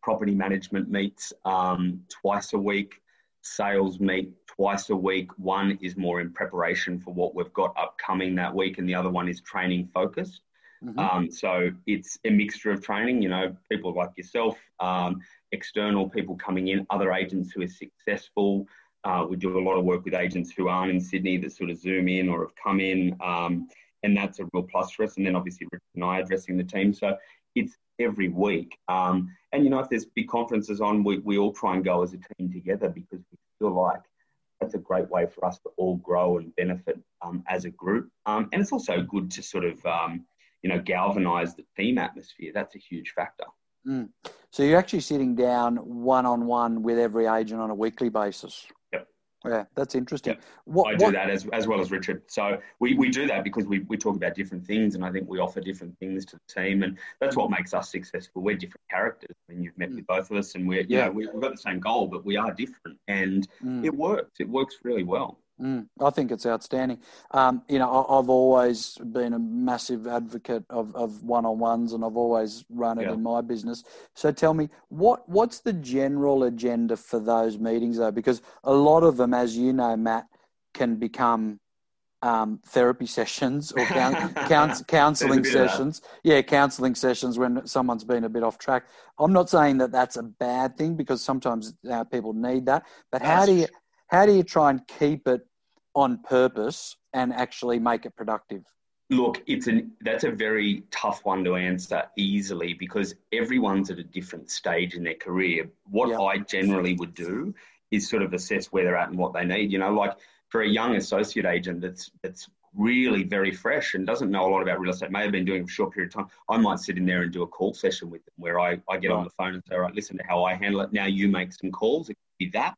property management meets um, twice a week. Sales meet twice a week. One is more in preparation for what we've got upcoming that week, and the other one is training focused. Mm-hmm. Um, so it's a mixture of training, you know, people like yourself, um, external people coming in, other agents who are successful, uh, we do a lot of work with agents who aren't in Sydney that sort of zoom in or have come in, um, and that's a real plus for us. And then obviously Richard and I addressing the team. So it's every week. Um, and you know, if there's big conferences on, we, we all try and go as a team together because we feel like that's a great way for us to all grow and benefit um, as a group. Um, and it's also good to sort of, um, you know, galvanize the team atmosphere. That's a huge factor. Mm. So you're actually sitting down one on one with every agent on a weekly basis. Yeah, that's interesting. Yep. What, I do what... that as, as well as Richard. So we, we do that because we, we talk about different things and I think we offer different things to the team and that's what makes us successful. We're different characters. I mean, you've met mm. with both of us and we're, yeah, you know, we've got the same goal, but we are different and mm. it works. It works really well. Mm, I think it's outstanding. Um, you know, I, have always been a massive advocate of, of one-on-ones, and I've always run it yeah. in my business. So, tell me, what what's the general agenda for those meetings, though? Because a lot of them, as you know, Matt, can become um, therapy sessions or counselling sessions. Yeah, counselling sessions when someone's been a bit off track. I'm not saying that that's a bad thing because sometimes uh, people need that. But that's how do you how do you try and keep it on purpose and actually make it productive? Look, it's an that's a very tough one to answer easily because everyone's at a different stage in their career. What. I generally would do is sort of assess where they're at and what they need. You know, like for a young associate agent that's that's really very fresh and doesn't know a lot about real estate, may have been doing it for a short period of time, I might sit in there and do a call session with them where I, I get right. on the phone and say, all right, listen to how I handle it. Now you make some calls. It could be that.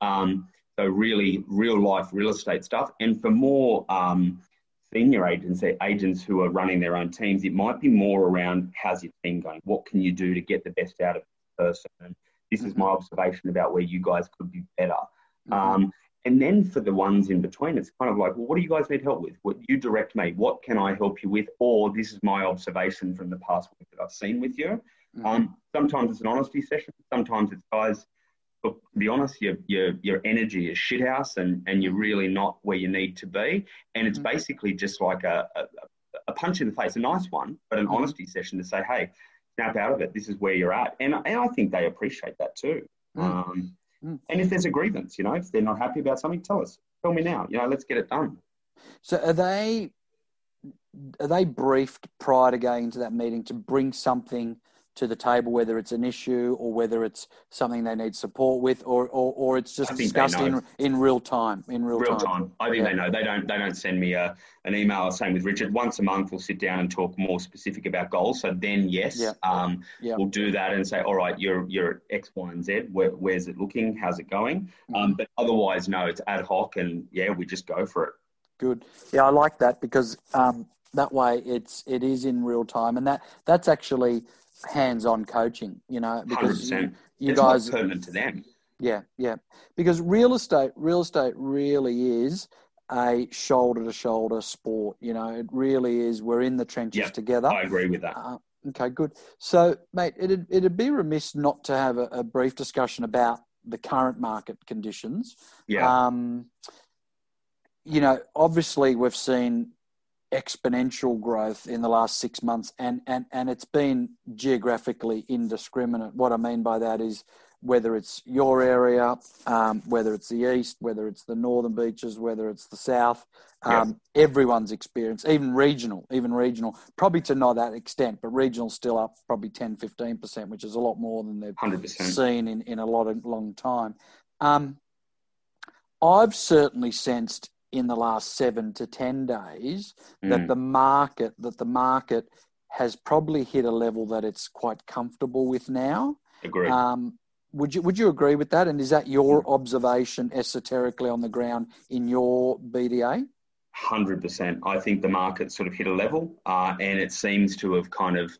Um, so really real life real estate stuff. And for more um, senior agents, agents who are running their own teams, it might be more around how's your team going? What can you do to get the best out of this person? And this is my observation about where you guys could be better. Mm-hmm. Um, and then for the ones in between, it's kind of like, well, what do you guys need help with? What you direct me? What can I help you with? Or this is my observation from the past week that I've seen with you. Mm-hmm. Um, sometimes it's an honesty session. Sometimes it's guys. Look, to be honest, your your your energy is shithouse, and and you're really not where you need to be. And it's mm-hmm. basically just like a, a, a punch in the face, a nice one, but an mm-hmm. honesty session to say, hey, snap out of it. This is where you're at, and and I think they appreciate that too. Mm. Um, Mm. And if there's a grievance, you know, if they're not happy about something, tell us. Tell me now. You know, let's get it done. So are they are they briefed prior to going into that meeting to bring something to the table, whether it's an issue or whether it's something they need support with, or or, or it's just discussed in in real time. In real, real time. time. I think yeah. they know. They don't. They don't send me a an email. Same with Richard. Once a month, we'll sit down and talk more specific about goals. So then, yes, yeah. Um, yeah. we'll do that and say, all right, you're you're at X, Y, and Z. Where, where's it looking? How's it going? Mm-hmm. Um, but otherwise, no, it's ad hoc, and yeah, we just go for it. Good. Yeah, I like that because um, that way it's it is in real time, and that that's actually hands-on coaching. You know, because 100%. you, you it's guys pertinent to them. Yeah, yeah. Because real estate, real estate really is a shoulder-to-shoulder sport. You know, it really is. We're in the trenches yep, together. I agree with that. Uh, okay, good. So, mate, it'd it'd be remiss not to have a, a brief discussion about the current market conditions. Yeah. Um, you know, obviously we've seen exponential growth in the last six months, and, and, and it's been geographically indiscriminate. What I mean by that is whether it's your area, um, whether it's the east, whether it's the northern beaches, whether it's the south, um, everyone's experience, even regional, even regional, probably to not that extent, but regional still up probably 10, 15%, which is a lot more than they've 100%. seen in, in a lot of long time. Um, I've certainly sensed in the last seven to ten days mm. that the market that the market has probably hit a level that it's quite comfortable with now. Agree. Um, would you would you agree with that? And is that your mm. observation esoterically on the ground in your BDA? Hundred percent. I think the market sort of hit a level, uh, and it seems to have kind of.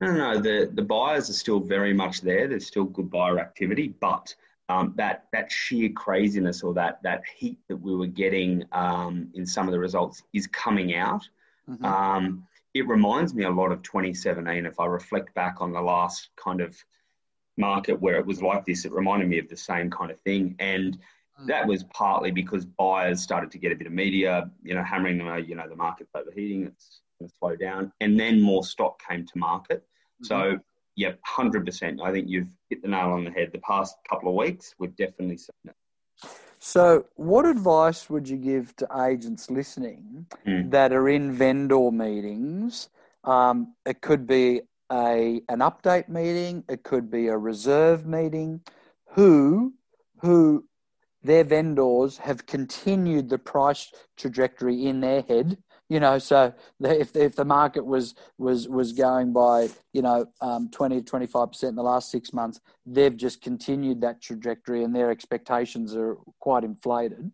I don't know. The the buyers are still very much there. There's still good buyer activity, but um, that that sheer craziness or that that heat that we were getting um, in some of the results is coming out. Mm-hmm. Um, it reminds me a lot of 2017. If I reflect back on the last kind of market where it was like this, it reminded me of the same kind of thing. And mm. that was partly because buyers started to get a bit of media, you know, hammering them, you know, the market's overheating, it's going to slow down, and then more stock came to market. Mm-hmm. So Yep, hundred percent. I think you've hit the nail on the head. The past couple of weeks, we've definitely seen it. So, what advice would you give to agents listening mm. that are in vendor meetings? Um, it could be a an update meeting. It could be a reserve meeting. Who who their vendors have continued the price trajectory in their head you know, so if if the market was was was going by you know um, 20 to 25 percent in the last six months, they've just continued that trajectory, and their expectations are quite inflated.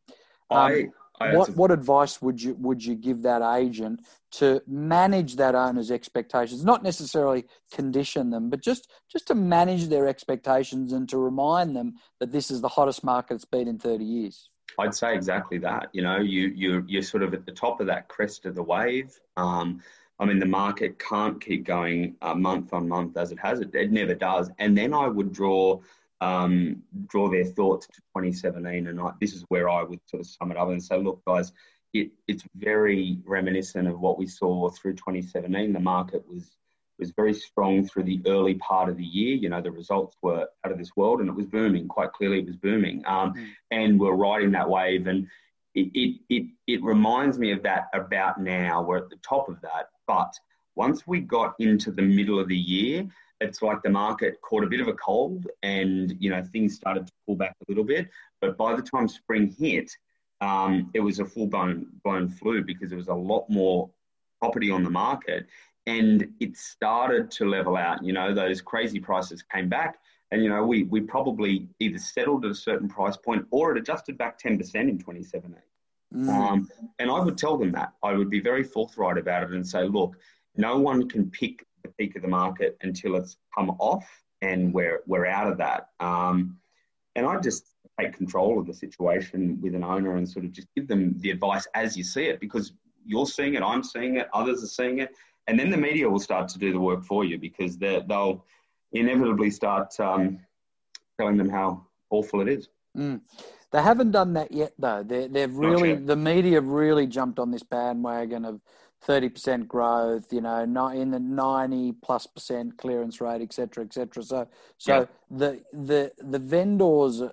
Um, I, I what what advice would you would you give that agent to manage that owner's expectations? Not necessarily condition them, but just just to manage their expectations and to remind them that this is the hottest market it's been in 30 years. I'd say exactly that. You know, you you you're sort of at the top of that crest of the wave. Um, I mean, the market can't keep going uh, month on month as it has. It, it never does. And then I would draw um, draw their thoughts to 2017, and I, this is where I would sort of sum it up and say, look, guys, it, it's very reminiscent of what we saw through 2017. The market was was very strong through the early part of the year. You know, the results were out of this world and it was booming. Quite clearly, it was booming. Um, mm. And we're riding that wave. And it, it, it, it reminds me of that about now. We're at the top of that. But once we got into the middle of the year, it's like the market caught a bit of a cold and, you know, things started to pull back a little bit. But by the time spring hit, um, it was a full blown, blown flu because there was a lot more property on the market and it started to level out. You know, those crazy prices came back, and you know, we we probably either settled at a certain price point or it adjusted back ten percent in 2017. Mm. Um, and I would tell them that I would be very forthright about it and say, look, no one can pick the peak of the market until it's come off and we're we're out of that. Um, and I just take control of the situation with an owner and sort of just give them the advice as you see it because you're seeing it, I'm seeing it, others are seeing it, and then the media will start to do the work for you because they'll inevitably start um, telling them how awful it is. Mm. They haven't done that yet, though. They, they've really the media have really jumped on this bandwagon of thirty percent growth. You know, not in the ninety plus percent clearance rate, etc., etc. So, so yeah. the the the vendors uh,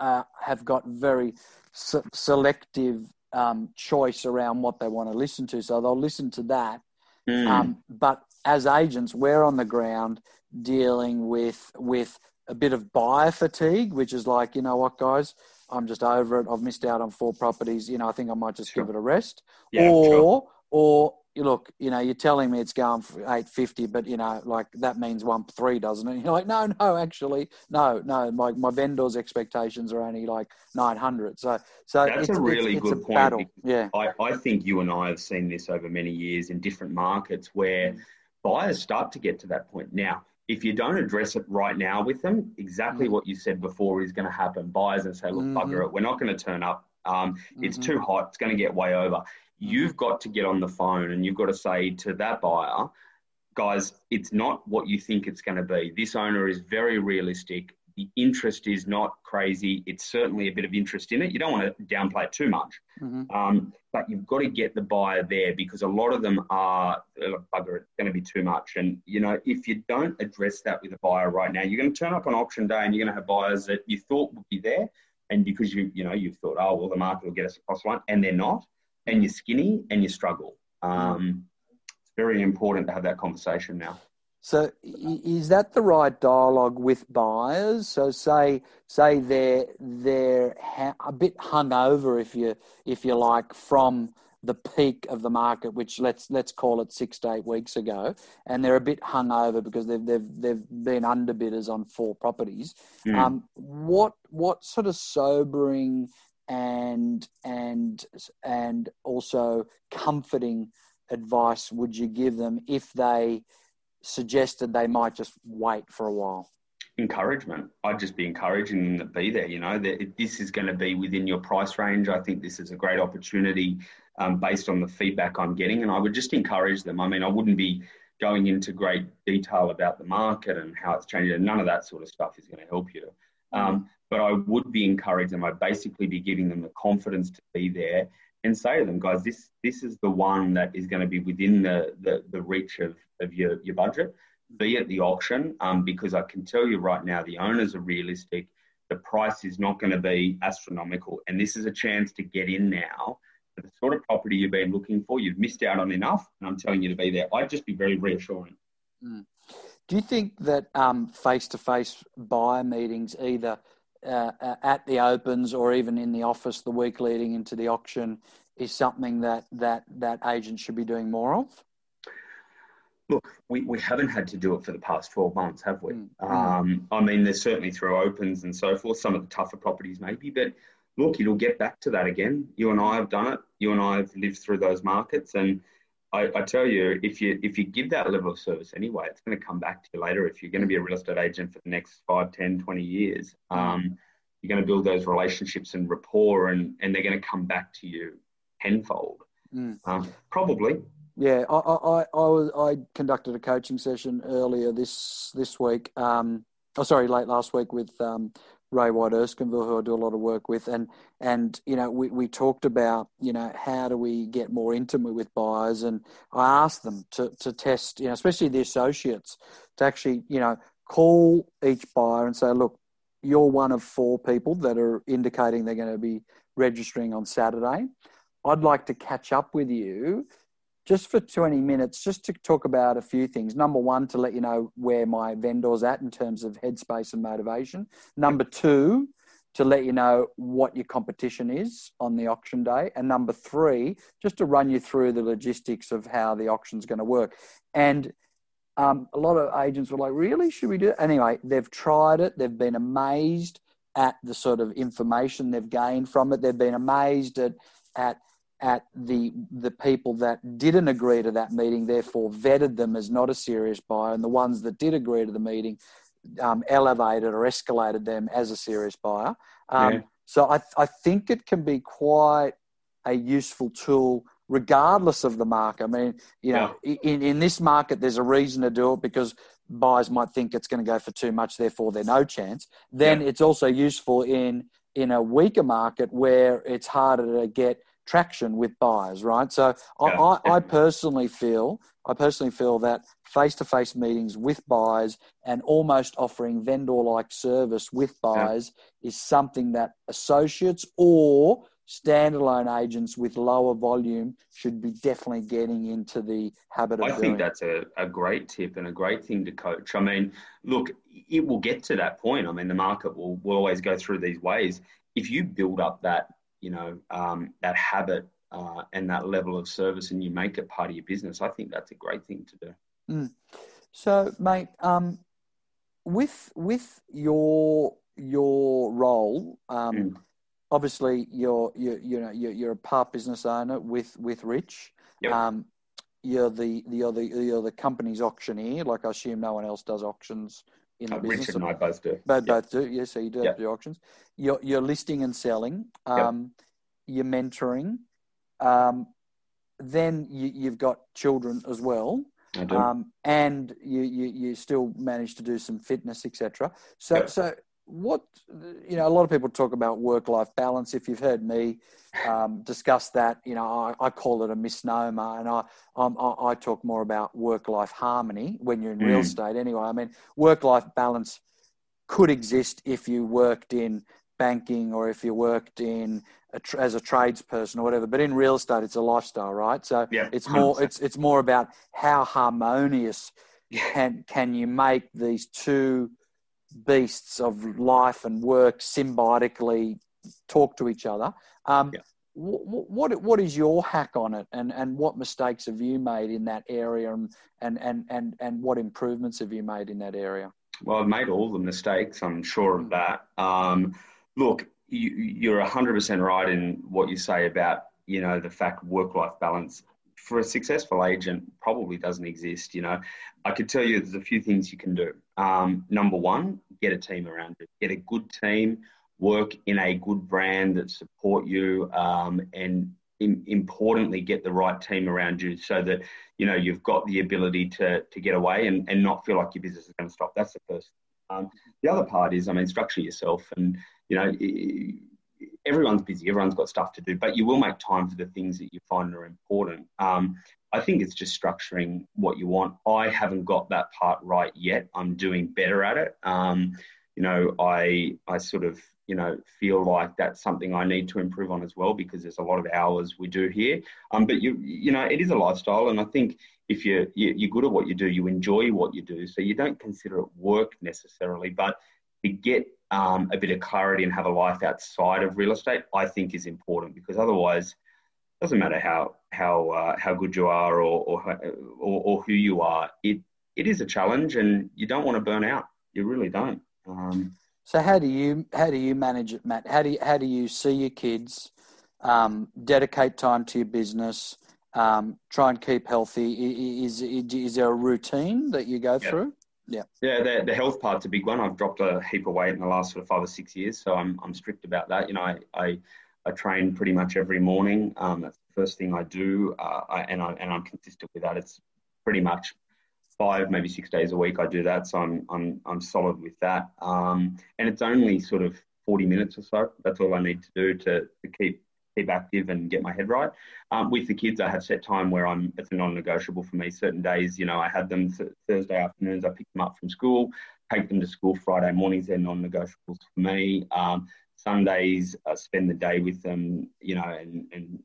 uh, have got very se- selective um, choice around what they want to listen to. So they'll listen to that. Mm. Um, but as agents, we're on the ground dealing with with a bit of buyer fatigue, which is like, you know what, guys, I'm just over it. I've missed out on four properties. You know, I think I might just sure. give it a rest. Yeah, or, sure. or look, you know, you're telling me it's going for 850, but you know, like that means one three, doesn't it? You're like, no, no, actually, no, no. My my vendor's expectations are only like 900. So, so that's a really it's, good a point. Battle. Yeah, I, I think you and I have seen this over many years in different markets where mm. buyers start to get to that point. Now, if you don't address it right now with them, exactly mm. what you said before is going to happen. Buyers and say, look, mm-hmm. bugger it, we're not going to turn up. Um, mm-hmm. It's too hot. It's going to get way over you've got to get on the phone and you've got to say to that buyer, guys, it's not what you think it's going to be. This owner is very realistic. The interest is not crazy. It's certainly a bit of interest in it. You don't want to downplay it too much. Mm-hmm. Um, but you've got to get the buyer there because a lot of them are, bugger, it's going to be too much. And, you know, if you don't address that with a buyer right now, you're going to turn up on auction day and you're going to have buyers that you thought would be there. And because you, you know, you've thought, oh, well, the market will get us across one, and they're not and you're skinny and you struggle. Um, it's very important to have that conversation now. So is that the right dialogue with buyers? So say say they're they're a bit hungover, if you if you like, from the peak of the market, which let's let's call it six to eight weeks ago, and they're a bit hungover because they've they've they've been underbidders on four properties. Mm. Um, what what sort of sobering and and and also comforting advice would you give them if they suggested they might just wait for a while? Encouragement. I'd just be encouraging them to be there. You know that this is going to be within your price range. I think this is a great opportunity um, based on the feedback I'm getting, and I would just encourage them. I mean, I wouldn't be going into great detail about the market and how it's changing. None of that sort of stuff is going to help you. Um, but I would be encouraging them. I'd basically be giving them the confidence to be there and say to them, guys, this this is the one that is going to be within the the, the reach of, of your, your budget. Be at the auction, um, because I can tell you right now, the owners are realistic. The price is not going to be astronomical, and this is a chance to get in now for the sort of property you've been looking for. You've missed out on enough, and I'm telling you to be there. I'd just be very reassuring. Mm. Do you think that face to face buyer meetings, either uh, uh, at the opens or even in the office the week leading into the auction is something that that that agents should be doing more of? Look, we, we haven't had to do it for the past 12 months, have we? Mm. Um, I mean, there's certainly through opens and so forth, some of the tougher properties maybe, but look, it'll get back to that again. You and I have done it. You and I have lived through those markets. And I, I tell you, if you if you give that level of service anyway, it's going to come back to you later. If you're going to be a real estate agent for the next 5, 10, 20 years, um, you're going to build those relationships and rapport, and, and they're going to come back to you tenfold. Mm. Um, probably. Yeah, I, I, I, was, I conducted a coaching session earlier this this week. Um, oh, sorry, late last week with um, Ray White Erskineville, who I do a lot of work with, and and you know we, we talked about you know how do we get more intimate with buyers, and I asked them to to test, you know, especially the associates, to actually you know call each buyer and say, look, you're one of four people that are indicating they're going to be registering on Saturday. I'd like to catch up with you just for 20 minutes, just to talk about a few things. Number one, to let you know where my vendor's at in terms of headspace and motivation. Number two, to let you know what your competition is on the auction day. And number three, just to run you through the logistics of how the auction's going to work. And um, a lot of agents were like, really? Should we do it? Anyway, they've tried it. They've been amazed at the sort of information they've gained from it. They've been amazed at, at, at the, the people that didn't agree to that meeting, therefore vetted them as not a serious buyer. And the ones that did agree to the meeting, um, elevated or escalated them as a serious buyer. Um, yeah. So I, I think it can be quite a useful tool regardless of the market. I mean, you know, yeah. in, in this market, there's a reason to do it because buyers might think it's going to go for too much, therefore there's no chance. Then yeah. it's also useful in in a weaker market where it's harder to get traction with buyers, right? So yeah. I, I, personally feel I personally feel that face-to-face meetings with buyers and almost offering vendor-like service with buyers yeah. is something that associates or standalone agents with lower volume should be definitely getting into the habit of I doing. think that's a, a great tip and a great thing to coach. I mean, look, it will get to that point. I mean, the market will, will always go through these ways. If you build up that, you know, um, that habit uh, and that level of service and you make it part of your business, I think that's a great thing to do. Mm. So, mate, um, with with your your role, um, mm obviously you're you you know you're, you're a part business owner with with Rich. Yep. Um, you're the, the you're the you're the company's auctioneer. Like I assume no one else does auctions in the uh, business. Richard and I both do. Both yep. both do. Yeah, so you do yep. have auctions. You're you're listing and selling. Um, You're mentoring. Um, then you, have got children as well. I do. Um, and you, you you still manage to do some fitness, etc. So so what you know a lot of people talk about work life balance. If you've heard me um, discuss that you know I, I, call it a misnomer and I, I, I talk more about work life harmony when you're in mm. real estate. Anyway i mean work life balance could exist if you worked in banking or if you worked in a, as a tradesperson or whatever but in real estate it's a lifestyle right? So yeah, it's more it's it's more about how harmonious can can you make these two beasts of life and work symbiotically talk to each other. Um, yeah. what, what what is your hack on it, and, and what mistakes have you made in that area, and, and and and and what improvements have you made in that area? Well, I've made all the mistakes. I'm sure of that. Um, look, you, you're 100% right in what you say about you know the fact work life balance for a successful agent probably doesn't exist. You know, I could tell you there's a few things you can do. Um, number one, get a team around you. Get a good team. Work in a good brand that support you, um, and in, importantly, get the right team around you so that you know you've got the ability to to get away and, and not feel like your business is going to stop. That's the first. Um, the other part is, I mean, structure yourself, and you know, everyone's busy, everyone's got stuff to do, but you will make time for the things that you find are important. Um, I think it's just structuring what you want. I haven't got that part right yet. I'm doing better at it. Um, you know, I I sort of you know feel like that's something I need to improve on as well because there's a lot of hours we do here. Um, but you you know, it is a lifestyle, and I think if you're you're good at what you do, you enjoy what you do, so you don't consider it work necessarily, but to get um, a bit of clarity and have a life outside of real estate, I think is important because otherwise, it doesn't matter how how uh, how good you are or or, or or, who you are, it it is a challenge, and you don't want to burn out. You really don't. Um, so how do you how do you manage it, Matt? How do you, how do you see your kids? Um, dedicate time to your business. Um, try and keep healthy. Is, is, is there a routine that you go yep. through? Yeah. Yeah, the, the health part's a big one. I've dropped a heap of weight in the last sort of five or six years, so I'm, I'm strict about that. You know, I, I, I train pretty much every morning. Um, that's the first thing I do, uh, I, and, I, and I'm consistent with that. It's pretty much five, maybe six days a week I do that, so I'm, I'm, I'm solid with that. Um, and it's only sort of 40 minutes or so. That's all I need to do to, to keep keep active and get my head right. Um, with the kids, I have set time where I'm it's a non-negotiable for me. Certain days, you know, I have them th- Thursday afternoons. I pick them up from school, take them to school. Friday mornings, they're non-negotiables for me. Um, Sundays, I spend the day with them, you know, and, and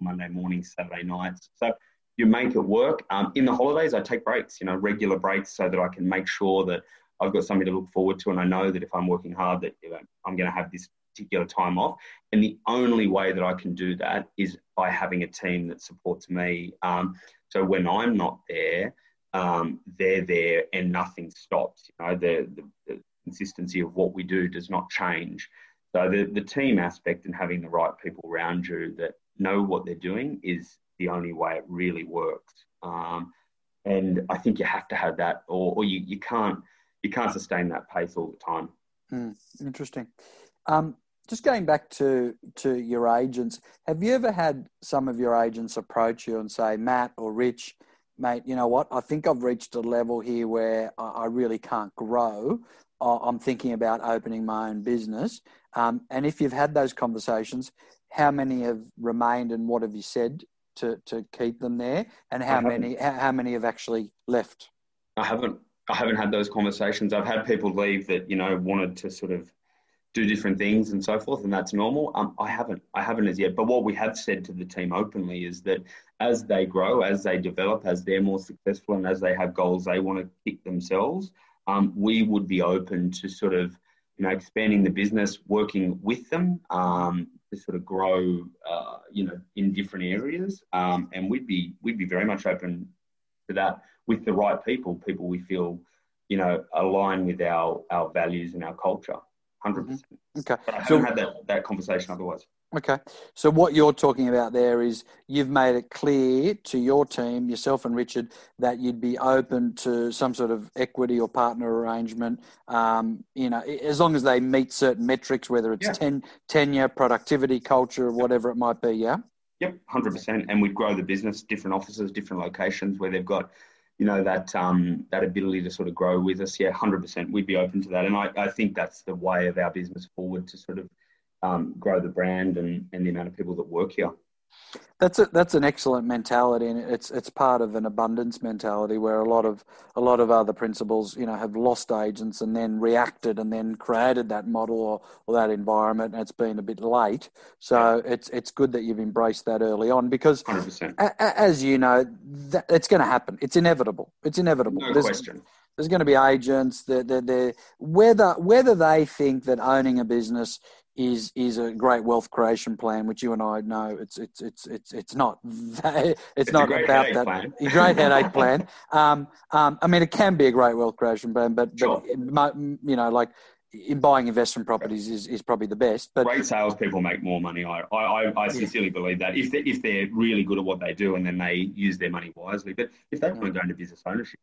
Monday mornings, Saturday nights. So you make it work. Um, in the holidays, I take breaks, you know, regular breaks, so that I can make sure that I've got something to look forward to, and I know that if I'm working hard, that you know, I'm going to have this particular time off. And the only way that I can do that is by having a team that supports me. Um, so when I'm not there, um, they're there and nothing stops. You know, the, the, the, consistency of what we do does not change. So the, the team aspect and having the right people around you that know what they're doing is the only way it really works. Um, and I think you have to have that, or, or you, you can't you can't sustain that pace all the time. Mm, interesting. Um, just going back to to your agents, have you ever had some of your agents approach you and say, Matt or Rich, mate, you know what? I think I've reached a level here where I really can't grow. I'm thinking about opening my own business. Um, and if you've had those conversations, how many have remained and what have you said to, to keep them there? And how many how many have actually left? I haven't. I haven't had those conversations. I've had people leave that you know wanted to sort of do different things and so forth, and that's normal. Um, I haven't. I haven't as yet. But what we have said to the team openly is that as they grow, as they develop, as they're more successful, and as they have goals they want to kick themselves, um, we would be open to sort of you know expanding the business, working with them um, to sort of grow, uh, you know, in different areas, um, and we'd be we'd be very much open to that with the right people, people we feel you know align with our our values and our culture. 100%. Mm-hmm. Okay. But I haven't so, had that, that conversation otherwise. Okay. So what you're talking about there is you've made it clear to your team, yourself and Richard, that you'd be open to some sort of equity or partner arrangement. Um, you know, as long as they meet certain metrics, whether it's yeah. ten, tenure, productivity, culture, whatever it might be. Yeah. Yep, hundred percent. And we'd grow the business, different offices, different locations where they've got, you know, that um, that ability to sort of grow with us. Yeah, hundred percent. We'd be open to that. And I, I think that's the way of our business forward to sort of um, grow the brand and, and the amount of people that work here. That's a, that's an excellent mentality, and it's it's part of an abundance mentality where a lot of a lot of other principals, you know, have lost agents and then reacted and then created that model or, or that environment, and it's been a bit late. So it's it's good that you've embraced that early on because, a, as you know, that, it's going to happen. It's inevitable. It's inevitable. No There's, question there's going to be agents that, that, that whether whether they think that owning a business is is a great wealth creation plan, which you and I know it's it's it's it's it's not it's, it's not about that plan. a great headache plan. Um, um, I mean, it can be a great wealth creation plan, but, sure. but you know, like in buying investment properties is, is probably the best. But great salespeople make more money. I I, I sincerely yeah. believe that if they, if they're really good at what they do and then they use their money wisely. But if they want to go into business ownership,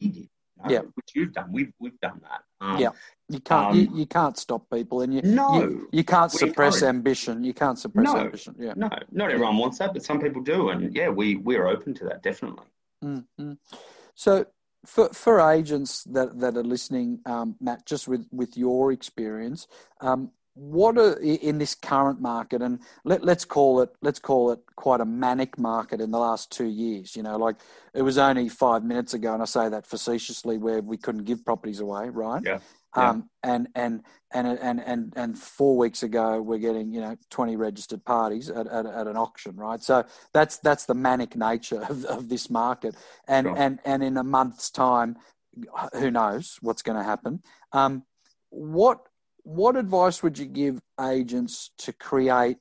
we did know, yeah. which you've done. We've we've done that. Um, yeah, you can't um, you, you, can't stop people, and you no, you, you can't suppress ambition. You can't suppress no, ambition. Yeah, no, not everyone wants that, but some people do, and yeah, we we're open to that definitely. Mm-hmm. So for for agents that that are listening, um, Matt, just with with your experience, um, what are in this current market and let, let's call it let's call it quite a manic market in the last two years you know like it was only five minutes ago and i say that facetiously where we couldn't give properties away right yeah, yeah. Um, and, and and and and and four weeks ago we're getting you know 20 registered parties at, at, at an auction right so that's that's the manic nature of, of this market and sure. and and in a month's time who knows what's going to happen um, what what advice would you give agents to create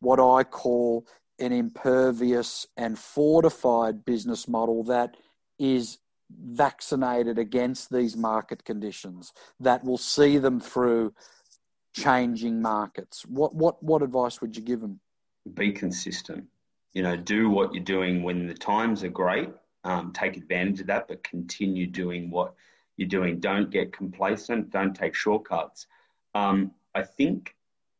what I call an impervious and fortified business model that is vaccinated against these market conditions that will see them through changing markets? What what what advice would you give them? Be consistent. You know do what you're doing when the times are great. Um, take advantage of that but continue doing what you're doing. Don't get complacent. Don't take shortcuts. Um, I think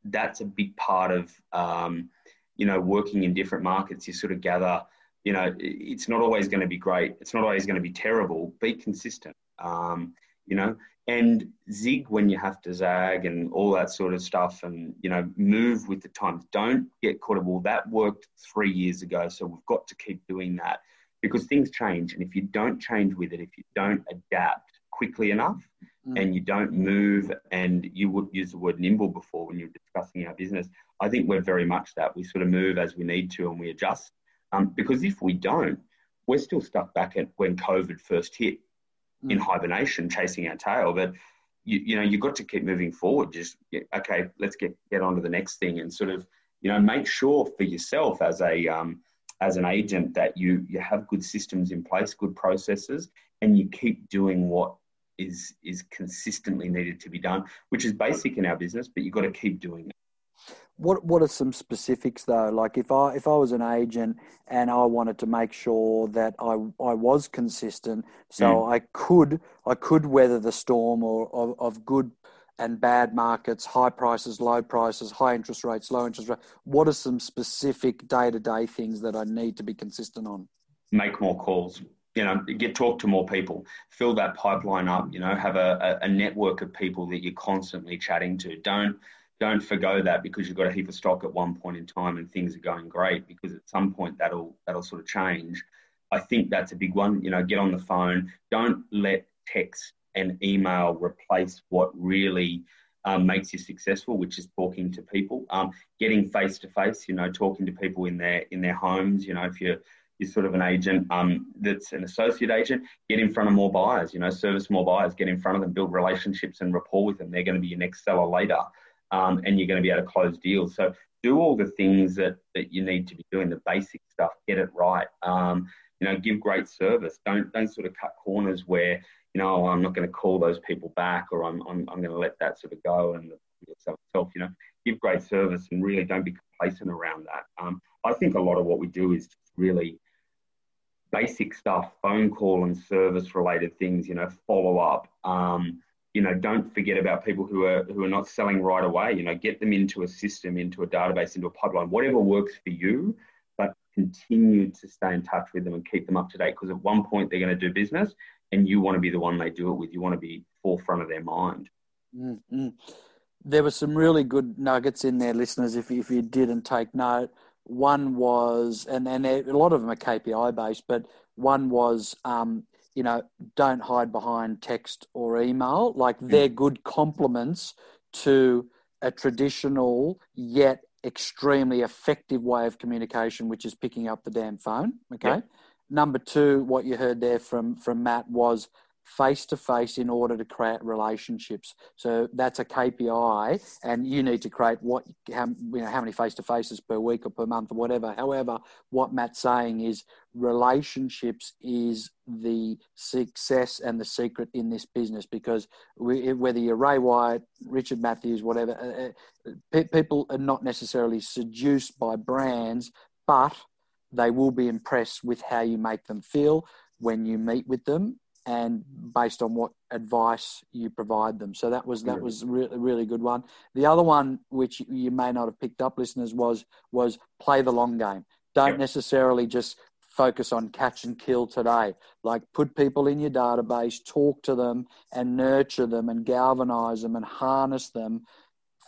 that's a big part of um, you know working in different markets. You sort of gather, you know, it's not always going to be great. It's not always going to be terrible. Be consistent, um, you know, and zig when you have to zag and all that sort of stuff, and you know, move with the times. Don't get caught up. Well, that worked three years ago, so we've got to keep doing that because things change, and if you don't change with it, if you don't adapt quickly enough mm. and you don't move and you would use the word nimble before when you're discussing our business i think we're very much that we sort of move as we need to and we adjust um, because if we don't we're still stuck back at when covid first hit mm. in hibernation chasing our tail but you, you know you've got to keep moving forward just okay let's get get on to the next thing and sort of you know make sure for yourself as a um, as an agent that you you have good systems in place good processes and you keep doing what is is consistently needed to be done, which is basic in our business, but you've got to keep doing it. What what are some specifics though? Like if I if I was an agent and I wanted to make sure that I I was consistent, so mm. I could I could weather the storm or of, of good and bad markets, high prices, low prices, high interest rates, low interest rates. What are some specific day to day things that I need to be consistent on? Make more calls. You know, get talk to more people, fill that pipeline up. You know, have a, a network of people that you're constantly chatting to. Don't don't forgo that because you've got a heap of stock at one point in time and things are going great because at some point that'll that'll sort of change. I think that's a big one. You know, get on the phone. Don't let text and email replace what really um, makes you successful, which is talking to people, um, getting face to face. You know, talking to people in their in their homes. You know, if you're you're sort of an agent um, that's an associate agent, get in front of more buyers. You know, service more buyers, get in front of them, build relationships and rapport with them. They're going to be your next seller later um, and you're going to be able to close deals. So do all the things that, that you need to be doing, the basic stuff, get it right. Um, you know, give great service. Don't don't sort of cut corners where you know oh, I'm not going to call those people back or I'm I'm, I'm going to let that sort of go and itself. You know, give great service and really don't be complacent around that. Um, I think a lot of what we do is really basic stuff, phone call and service related things. You know, follow up. Um, you know, don't forget about people who are who are not selling right away. You know, get them into a system, into a database, into a pipeline, whatever works for you. But continue to stay in touch with them and keep them up to date because at one point they're going to do business, and you want to be the one they do it with. You want to be forefront of their mind. Mm-hmm. There were some really good nuggets in there, listeners. If if you didn't take note, one was, and and a lot of them are KPI based, but one was um, you know, don't hide behind text or email. Like mm. they're good complements to a traditional yet extremely effective way of communication, which is picking up the damn phone. Okay. Yeah. Number two, what you heard there from from Matt was face to face in order to create relationships. So that's a KPI, and you need to create what how, you know how many face to faces per week or per month or whatever. However, what Matt's saying is relationships is the success and the secret in this business because we, whether you're Ray White, Richard Matthews, whatever, uh, uh people are not necessarily seduced by brands, but they will be impressed with how you make them feel when you meet with them and based on what advice you provide them. So that was that was really a really good one. The other one, which you may not have picked up, listeners, was was play the long game. Don't yep. necessarily just focus on catch and kill today. Like put people in your database, talk to them, and nurture them, and galvanize them, and harness them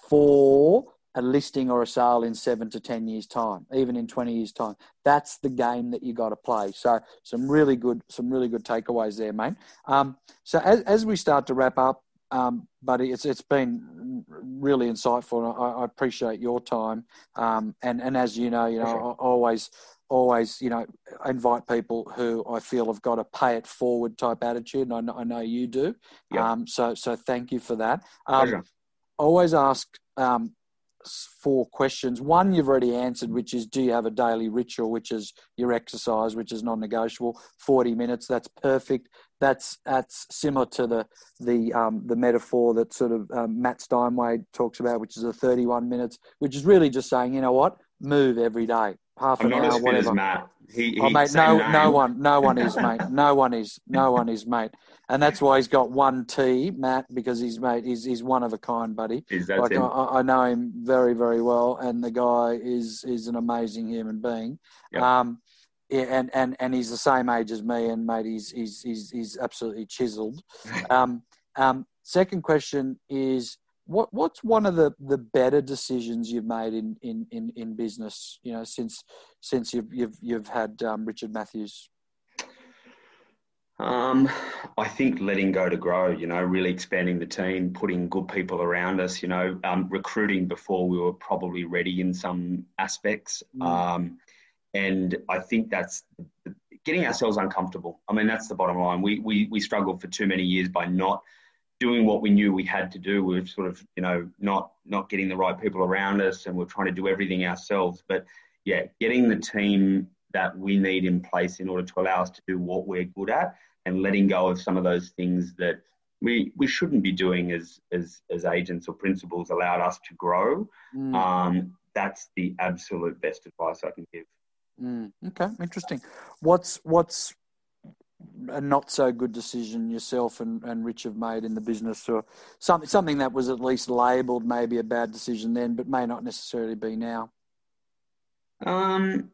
for a listing or a sale in seven to 10 years time, even in 20 years time. That's the game that you got to play. So some really good, some really good takeaways there, mate. Um, so as, as we start to wrap up, um, buddy, it's, it's been really insightful. I, I appreciate your time. Um, and, and as you know, you know, sure. I always, always, you know, invite people who I feel have got a pay it forward type attitude. And I know, I know you do. Yeah. Um, so, so thank you for that. Um, always ask, um, four questions. One you've already answered, which is do you have a daily ritual, which is your exercise, which is non-negotiable. Forty minutes, that's perfect. That's that's similar to the the um, the metaphor that sort of um, Matt Steinway talks about, which is the thirty-one minutes, which is really just saying, you know what, move every day, half I'm an hour, whatever. Matt. He, oh, mate, no, no one, no one is, mate. No one is, no one is, mate. And that's why he's got one T, Matt, because he's mate, he's he's one of a kind, buddy. Is that like, him? I, I, know him very, very well, and the guy is is an amazing human being. Yep. Um, yeah, and, and and he's the same age as me, and mate, he's he's he's, he's absolutely chiseled. um, um, second question is what what's one of the, the better decisions you've made in, in, in, in business you know since since you've you've you've had um, Richard Matthews um, I think letting go to grow, you know, really expanding the team, putting good people around us, you know, um, recruiting before we were probably ready in some aspects. Mm. Um, and I think that's getting ourselves uncomfortable. I mean, that's the bottom line. We, we, we struggled for too many years by not doing what we knew we had to do. We were sort of, you know, not not getting the right people around us, and we're trying to do everything ourselves. But yeah, getting the team that we need in place in order to allow us to do what we're good at, and letting go of some of those things that we we shouldn't be doing as as as agents or principals allowed us to grow. Mm. Um, that's the absolute best advice I can give. Mm, okay, interesting. What's what's a not so good decision yourself and, and Rich have made in the business, or something something that was at least labelled maybe a bad decision then, but may not necessarily be now? Um,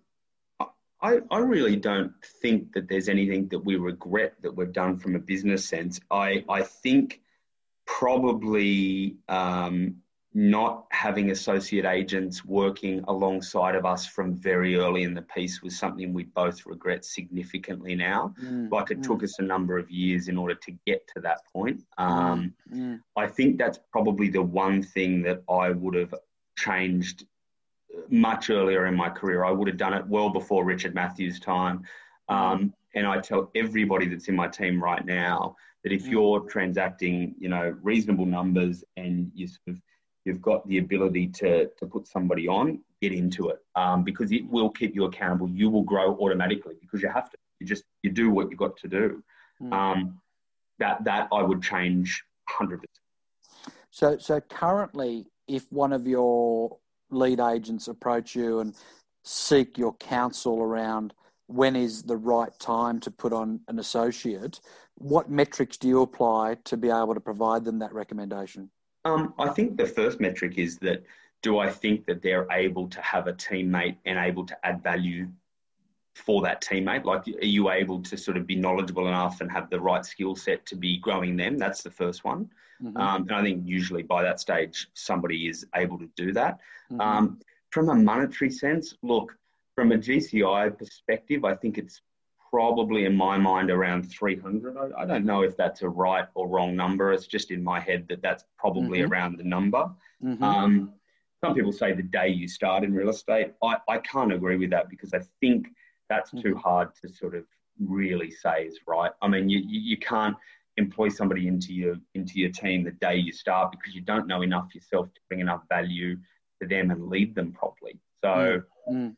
I, I really don't think that there's anything that we regret that we've done from a business sense. I, I think probably um, not having associate agents working alongside of us from very early in the piece was something we both regret significantly now. Mm, like it mm. took us a number of years in order to get to that point. Um, mm, mm, I think that's probably the one thing that I would have changed much earlier in my career. I would have done it well before Richard Matthews' time. Um, and I tell everybody that's in my team right now that if mm. you're transacting, you know, reasonable numbers and you sort of you've got the ability to, to put somebody on, get into it um, because it will keep you accountable. You will grow automatically because you have to. You just you do what you've got to do. Mm. Um, that that I would change hundred percent. So so currently, if one of your lead agents approach you and seek your counsel around when is the right time to put on an associate, what metrics do you apply to be able to provide them that recommendation? Um, I think the first metric is that do I think that they're able to have a teammate and able to add value for that teammate? Like, are you able to sort of be knowledgeable enough and have the right skill set to be growing them? That's the first one. Mm-hmm. Um, and I think usually by that stage, somebody is able to do that. Mm-hmm. Um, from a monetary sense, look, from a GCI perspective, I think it's probably in my mind around 300. I, I, don't know if that's a right or wrong number. It's just in my head that that's probably mm-hmm. around the number. Mm-hmm. Um, some people say the day you start in real estate. I, I can't agree with that because I think that's too mm-hmm. hard to sort of really say is right. I mean, you, you, can't employ somebody into your into your team the day you start because you don't know enough yourself to bring enough value to them and lead them properly. So mm-hmm.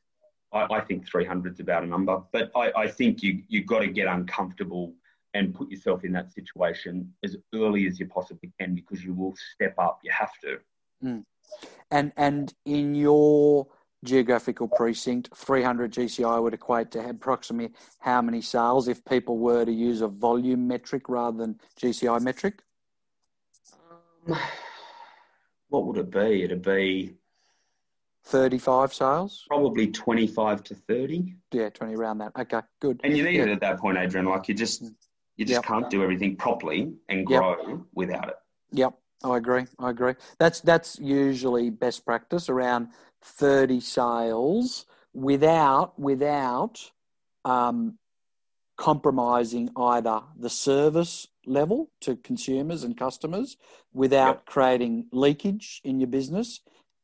I, I think 300 is about a number, but I, I think you you've got to get uncomfortable and put yourself in that situation as early as you possibly can because you will step up. You have to. Mm. And and in your geographical precinct, 300 GCI would equate to approximately how many sales if people were to use a volume metric rather than GCI metric? Um, what would it be? It'd be 35 sales? Probably 25 to 30. Yeah, 20 around that. Okay, good. And you need yeah. it at that point, Adrian. Like you just you just yep. can't do everything properly and grow yep. without it. Yep, I agree. I agree. That's that's usually best practice around 30 sales without without um, compromising either the service level to consumers and customers without yep. creating leakage in your business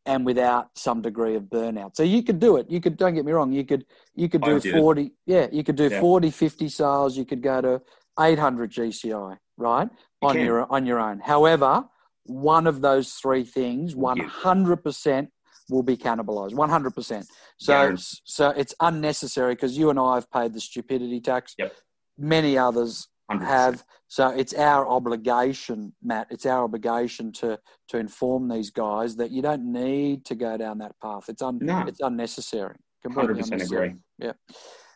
and without some degree of burnout. So you could do it. You could don't get me wrong, you could you could do 40 yeah, you could do yeah. 40 50 sales, you could go to 800 GCI, right? You on can. your on your own. However, one of those three things 100% will be cannibalized 100% so so it's unnecessary because you and i have paid the stupidity tax yep. many others 100%. have. So it's our obligation, Matt. It's our obligation to to inform these guys that you don't need to go down that path. It's un, no. it's unnecessary. Hundred percent agree. Yeah.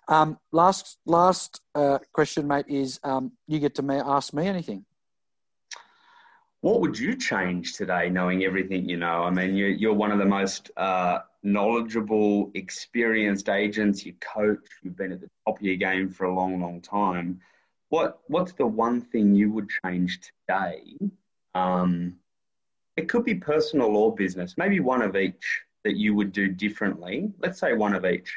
Um, last last uh, question, mate, is um, you get to me, ask me anything. What would you change today, knowing everything you know? I mean, you're, you're one of the most uh, knowledgeable, experienced agents. You coach. You've been at the top of your game for a long, long time what what's the one thing you would change today? Um, it could be personal or business, maybe one of each that you would do differently. Let's say one of each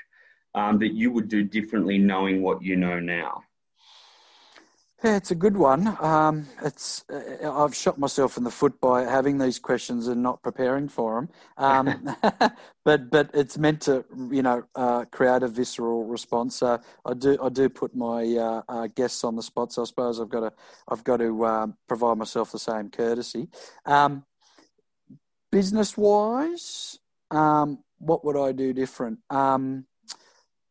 um, that you would do differently, knowing what you know now. Yeah, it's a good one. Um, it's uh, I've shot myself in the foot by having these questions and not preparing for them. Um, but but it's meant to you know uh, create a visceral response. So I do I do put my uh, uh guests on the spot. So I suppose I've got to I've got to um, provide myself the same courtesy. Um, business wise, um, what would I do different? Um,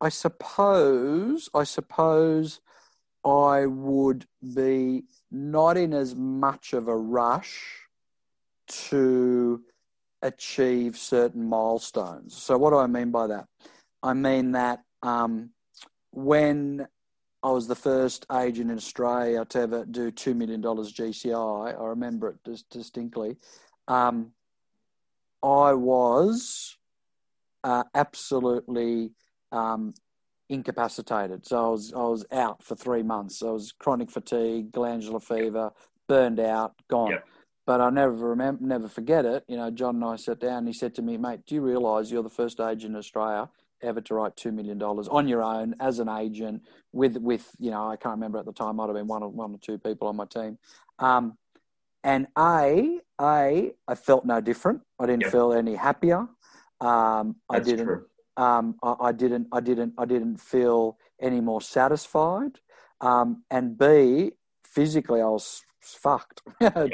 I suppose I suppose I would be not in as much of a rush to achieve certain milestones. So, what do I mean by that? I mean that um, when I was the first agent in Australia to ever do $2 million GCI, I remember it dis- distinctly. Um, I was uh, absolutely um, incapacitated. So I was, I was out for three months. I was chronic fatigue, glandular fever, burned out, gone. Yep. But I never remember, never forget it. You know, John and I sat down. and He said to me, "Mate, do you realise you're the first agent in Australia ever to write two million dollars on your own as an agent with with you know I can't remember at the time might have been one or one or two people on my team, um, and a a I felt no different. I didn't yep. feel any happier. Um, I didn't. Um, I, I, didn't. I didn't. I didn't feel any more satisfied. Um, and B, physically, I was fucked. yeah,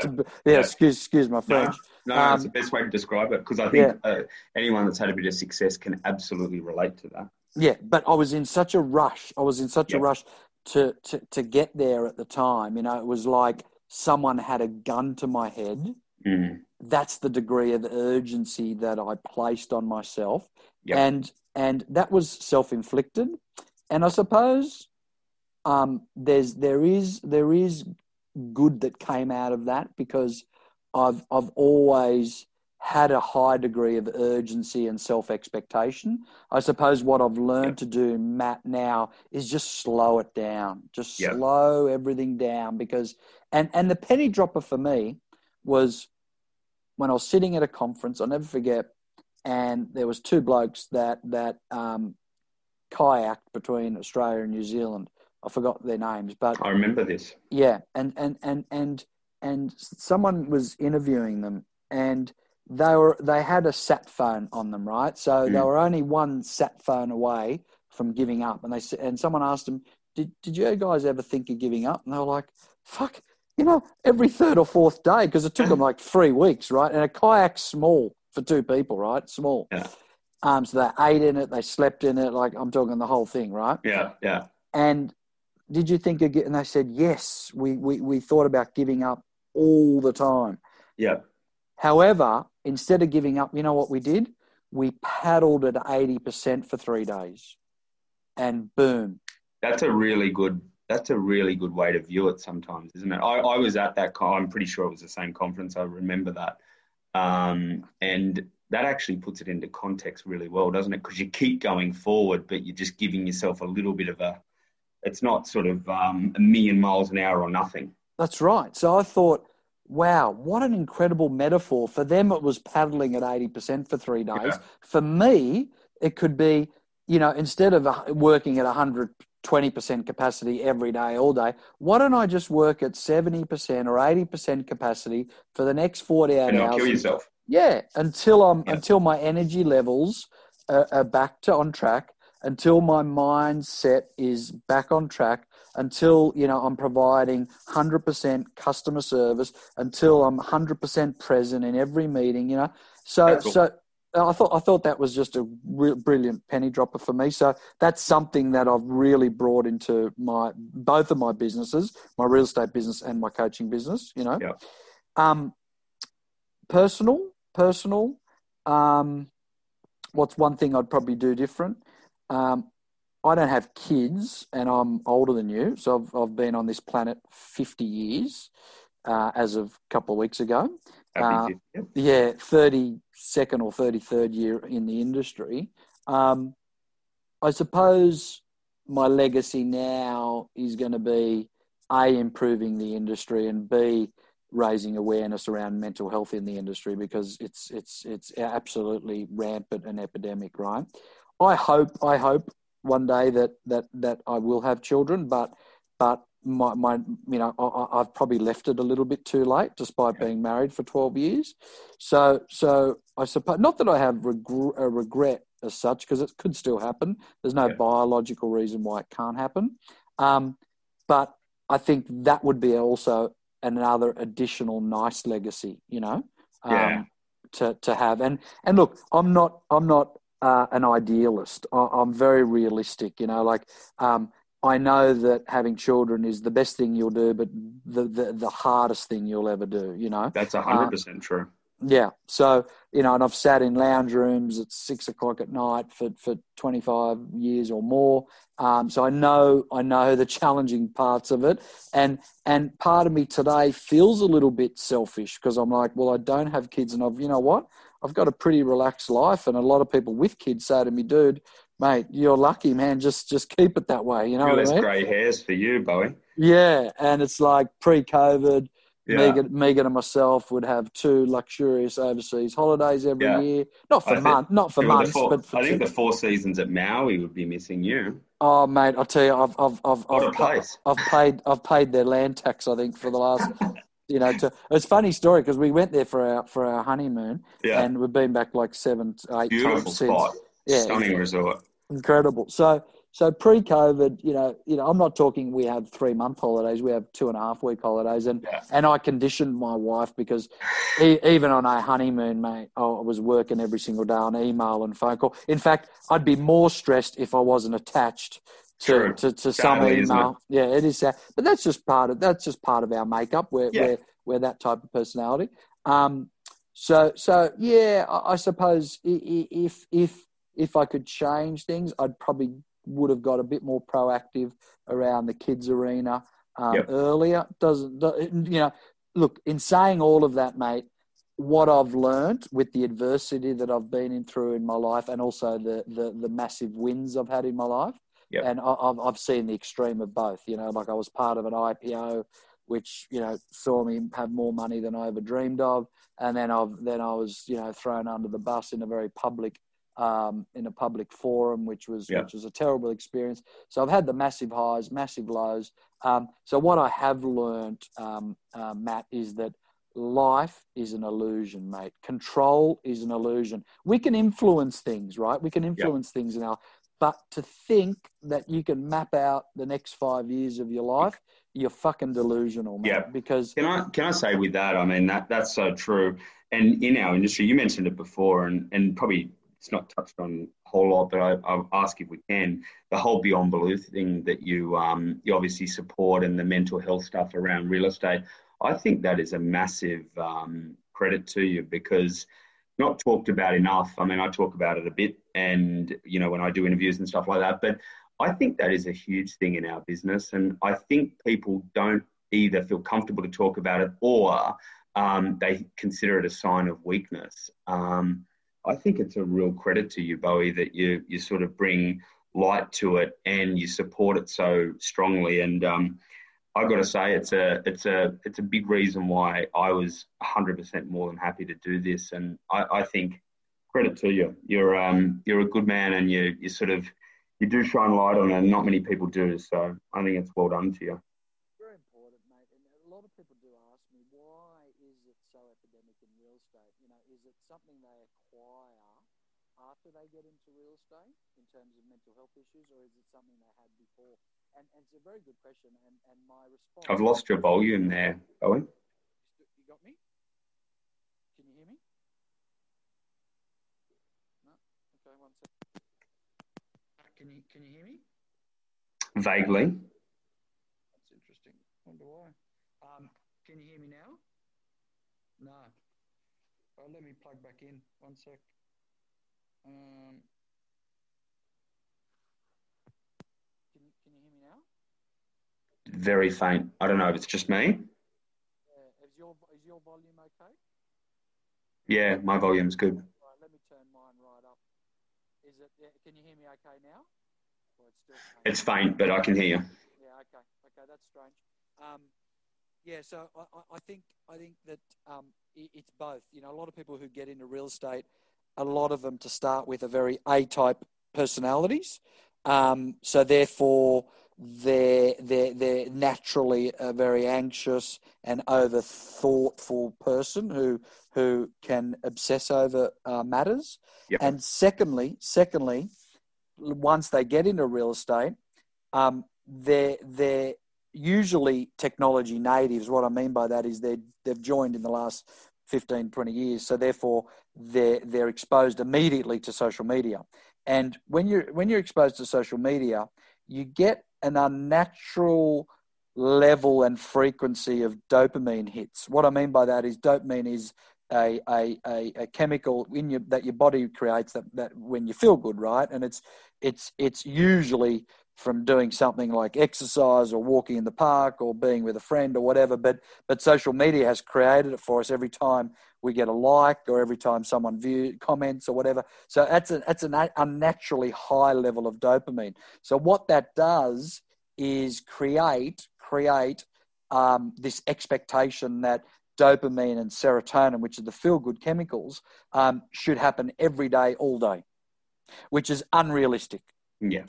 yeah, excuse excuse my French. No, no um, that's the best way to describe it because I think yeah. uh, anyone that's had a bit of success can absolutely relate to that. Yeah, but I was in such a rush. I was in such a rush to, to to get there at the time. You know, it was like someone had a gun to my head. Mm. That's the degree of urgency that I placed on myself, yep. and and that was self inflicted. And I suppose um, there's there is there is good that came out of that because I've I've always had a high degree of urgency and self expectation. I suppose what I've learned yep. to do, Matt, now is just slow it down, just yep. slow everything down because and and the penny dropper for me was when I was sitting at a conference. I'll never forget, and there was two blokes that that um, kayaked between Australia and New Zealand, I forgot their names, but I remember this. Yeah, and and and and and someone was interviewing them, and they were they had a sat phone on them, right? So mm. they were only one sat phone away from giving up, and they and someone asked them, "Did did you guys ever think of giving up?" And they were like, "Fuck." You know, every third or fourth day, because it took them like three weeks, right? And a kayak's small for two people, right? Small. Yeah. Um, so they ate in it, they slept in it, like I'm talking the whole thing, right? Yeah, yeah. And did you think of getting? And they said, yes, we, we, we thought about giving up all the time. Yeah. However, instead of giving up, you know what we did? We paddled at 80% for three days and boom. That's a really good, that's a really good way to view it sometimes, isn't it? I, I was at that, I'm pretty sure it was the same conference. I remember that. Um, and that actually puts it into context really well, doesn't it? Because you keep going forward, but you're just giving yourself a little bit of a, it's not sort of um, a million miles an hour or nothing. That's right. So I thought, wow, what an incredible metaphor. For them, it was paddling at 80% for three days. Yeah. For me, it could be, you know, instead of working at 120% capacity every day, all day, why don't I just work at 70% or 80% capacity for the next 48 and hours? kill yourself. Yeah, until I'm yeah. until my energy levels are, are back to on track until my mindset is back on track, until you know I'm providing 100% customer service, until I'm 100% present in every meeting. You know, so so I thought I thought that was just a real brilliant penny dropper for me. So that's something that I've really brought into my both of my businesses, my real estate business and my coaching business. You know, um, personal, personal. Um, what's one thing I'd probably do different? Um, I don't have kids, and I'm older than you, so I've, I've been on this planet 50 years uh, as of a couple of weeks ago. Uh, yeah, 32nd or 33rd year in the industry. Um, I suppose my legacy now is going to be A, improving the industry, and B, raising awareness around mental health in the industry because it's it's it's absolutely rampant and epidemic, right? I hope I hope one day that that that I will have children, but but my, my you know I, have probably left it a little bit too late, despite being married for twelve years. So so I suppose not that I have regret, a regret as such, because it could still happen. There's no yeah. biological reason why it can't happen, um, but I think that would be also another additional nice legacy. You know. Um, yeah. To, to have and and look, I'm not I'm not uh, an idealist. I, am very realistic. You know, like um, I know that having children is the best thing you'll do, but the the, the hardest thing you'll ever do. You know, that's hundred uh, percent true. Yeah. So, you know, and I've sat in lounge rooms at six o'clock at night for, for 25 years or more. Um, so I know, I know the challenging parts of it. And, and part of me today feels a little bit selfish because I'm like, well, I don't have kids and I've, you know what? I've got a pretty relaxed life. And a lot of people with kids say to me, dude, mate, you're lucky, man. Just, just keep it that way. You know, less I mean? grey hairs for you, Bowie. Yeah. And it's like pre-COVID, yeah. Megan, Megan and myself would have two luxurious overseas holidays every yeah. year. Not for months, not for months, four, but for I think the four seasons at Maui would be missing you. Oh, mate, I'll tell you, I've, I've, I've, I've, pa- I've paid, I've paid their land tax. I think for the last, you know, to, it's a funny story because we went there for our for our honeymoon, yeah. and we've been back like seven, eight Beautiful times spot. since. Yeah, stunning resort. Incredible. So so pre-COVID, you know, you know, I'm not talking. We have three month holidays. We have two and a half week holidays, and yeah. and I conditioned my wife because he, even on our honeymoon, mate, I was working every single day on email and phone call. In fact, I'd be more stressed if I wasn't attached to to, to some email. It? Yeah, it is sad, but that's just part of that's just part of our makeup. We're yeah. we're, we're that type of personality. Um, so so yeah, I, I suppose if if if I could change things, I'd probably would have got a bit more proactive around the kids arena um, yep. earlier. Doesn't you know? Look, in saying all of that, mate, what I've learned with the adversity that I've been in through in my life, and also the the, the massive wins I've had in my life, yep. and I've I've seen the extreme of both. You know, like I was part of an IPO, which you know saw me have more money than I ever dreamed of, and then I've then I was you know thrown under the bus in a very public um, in a public forum, which was yeah. which was a terrible experience. So I've had the massive highs, massive lows. Um, so what I have learned, um, uh, Matt, is that life is an illusion, mate. Control is an illusion. We can influence things, right? We can influence yeah. things in our, but to think that you can map out the next five years of your life, you're fucking delusional, mate. Yeah. Because can I can I say with that? I mean that that's so true. And in our industry, you mentioned it before, and and probably it's not touched on a whole lot, but I, will ask if we can. The whole Beyond Blue thing that you um, you obviously support and the mental health stuff around real estate, I think that is a massive um, credit to you because not talked about enough. I mean, I talk about it a bit, and you know when I do interviews and stuff like that, but I think that is a huge thing in our business, and I think people don't either feel comfortable to talk about it or um, they consider it a sign of weakness. Um, I think it's a real credit to you, Bowie, that you you sort of bring light to it and you support it so strongly. And um, I got to say, it's a it's a it's a big reason why I was 100% more than happy to do this. And I, I think credit to you. You're um you're a good man, and you you sort of you do shine light on it, and not many people do. So I think it's well done to you. Very important, mate. And a lot of people do ask me why is it so epidemic in real estate? You know, is it something they after they get into real estate in terms of mental health issues, or is it something they had before? And, and it's a very good question. And, and my response. I've lost your volume there, Owen. You got me? Can you hear me? No. Okay, one second. Can you can you hear me? Vaguely. That's interesting. Wonder why. Um, can you hear me now? No. Well, let me plug back in. One sec. Um, can, you, can you hear me now? Very faint. I don't know if it's just me. Yeah. Is your is your volume okay? Yeah, my volume's good. Right, let me turn mine right up. Is it? Can you hear me okay now? it's still faint? It's faint, but I can hear you. Yeah. Okay. Okay. That's strange. Um, yeah. So I, I think I think that um, it, it's both. You know, a lot of people who get into real estate a lot of them to start with are very A-type personalities. Um, so therefore, they're, they're, they're naturally a very anxious and over thoughtful person who, who can obsess over uh, matters. Yep. And secondly, secondly, once they get into real estate, um, they're, they're usually technology natives. What I mean by that is they they've joined in the last 15, 20 years. So therefore, they're, they're exposed immediately to social media. And when you're, when you're exposed to social media, you get an unnatural level and frequency of dopamine hits. What I mean by that is dopamine is a, a, a, a, chemical in your that your body creates that, that when you feel good, right? And it's it's it's usually from doing something like exercise or walking in the park or being with a friend or whatever. But but social media has created it for us every time we get a like or every time someone view comments or whatever. So that's a, that's an unnaturally high level of dopamine. So what that does is create create um, this expectation that dopamine and serotonin, which are the feel good chemicals, um, should happen every day, all day, which is unrealistic. Yeah.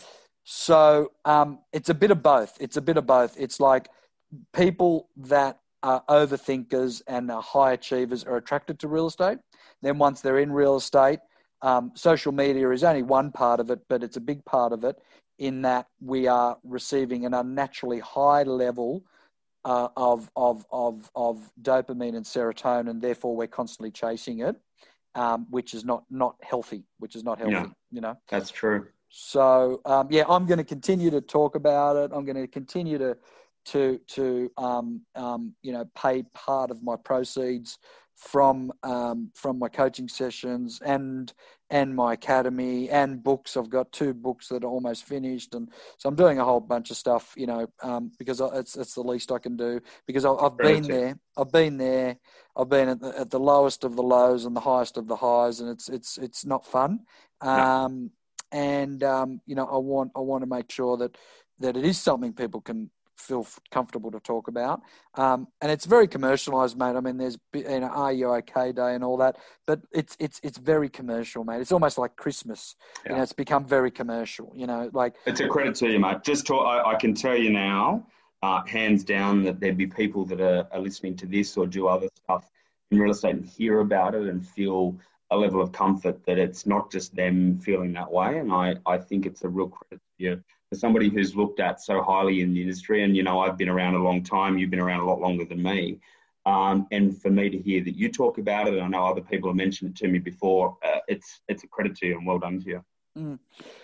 So um, it's a bit of both. It's a bit of both. It's like people that are overthinkers and are high achievers are attracted to real estate. Then once they're in real estate, um, social media is only one part of it, but it's a big part of it in that we are receiving an unnaturally high level uh, of, of, of, of dopamine and serotonin, and therefore we're constantly chasing it, um, which is not, not healthy, which is not healthy, no, you know? That's true. So um, yeah, I'm going to continue to talk about it. I'm going to continue to to to um, um, you know pay part of my proceeds from um, from my coaching sessions and and my academy and books. I've got two books that are almost finished, and so I'm doing a whole bunch of stuff. You know, um, because it's it's the least I can do because I, have been there. I've been there. I've been at the, at the, lowest of the lows and the highest of the highs, and it's it's it's not fun. Um, and um, you know, I want I want to make sure that that it is something people can feel comfortable to talk about. Um, and it's very commercialized, mate. I mean, there's you know, Are You OK Day and all that, but it's it's it's very commercial, mate. It's almost like Christmas. Yeah. You know, it's become very commercial. You know, like it's a credit to you, mate. Just talk, I, I can tell you now, uh, hands down, that there'd be people that are, are listening to this or do other stuff in real estate and hear about it and feel a level of comfort that it's not just them feeling that way. And I, I think it's a real credit to you for somebody who's looked at so highly in the industry. And, you know, I've been around a long time, you've been around a lot longer than me. Um, and for me to hear that you talk about it, and I know other people have mentioned it to me before, uh, it's, it's a credit to you and well done to you. Mm.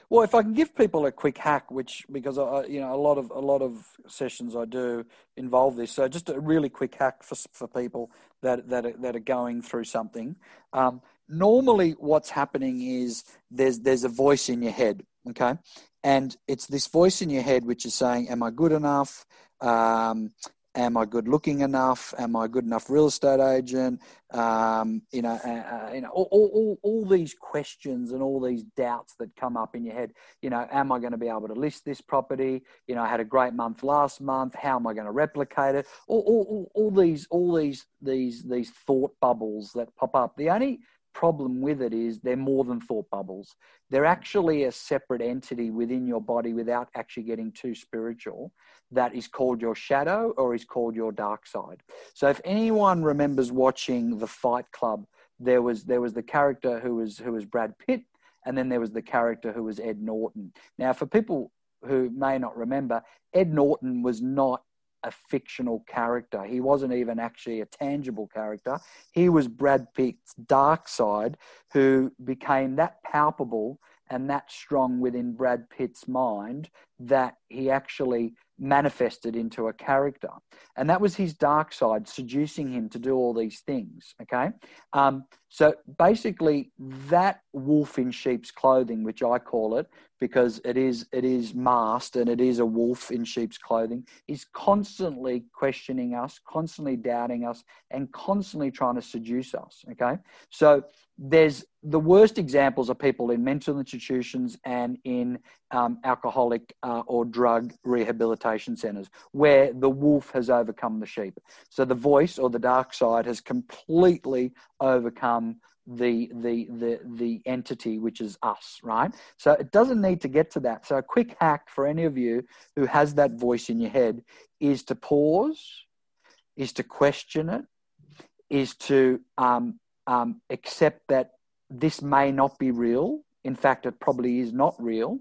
Well, if I can give people a quick hack, which because I, you know a lot of a lot of sessions I do involve this, so just a really quick hack for for people that that are, that are going through something. Um, normally what's happening is there's there's a voice in your head okay? And it's this voice in your head which is saying am i good enough? Um, am i good looking enough? Am i a good enough real estate agent? Um, you know uh, uh, you know all, all, all these questions and all these doubts that come up in your head. You know am i going to be able to list this property? You know i had a great month last month. How am i going to replicate it? All, all, all, all these all these these these thought bubbles that pop up. The only problem with it is they're more than thought bubbles. They're actually a separate entity within your body without actually getting too spiritual that is called your shadow or is called your dark side. So if anyone remembers watching The Fight Club, there was there was the character who was who was Brad Pitt and then there was the character who was Ed Norton. Now for people who may not remember, Ed Norton was not a fictional character. He wasn't even actually a tangible character. He was Brad Pitt's dark side, who became that palpable and that strong within Brad Pitt's mind that he actually manifested into a character. And that was his dark side, seducing him to do all these things. Okay. Um, so basically, that wolf in sheep's clothing, which I call it, because it is it is masked and it is a wolf in sheep's clothing, is constantly questioning us, constantly doubting us, and constantly trying to seduce us. Okay. So there's the worst examples are people in mental institutions and in um, alcoholic uh, or drug rehabilitation centers where the wolf has overcome the sheep. So the voice or the dark side has completely overcome the the the the entity which is us right so it doesn't need to get to that so a quick hack for any of you who has that voice in your head is to pause is to question it is to um, um, accept that this may not be real. In fact, it probably is not real.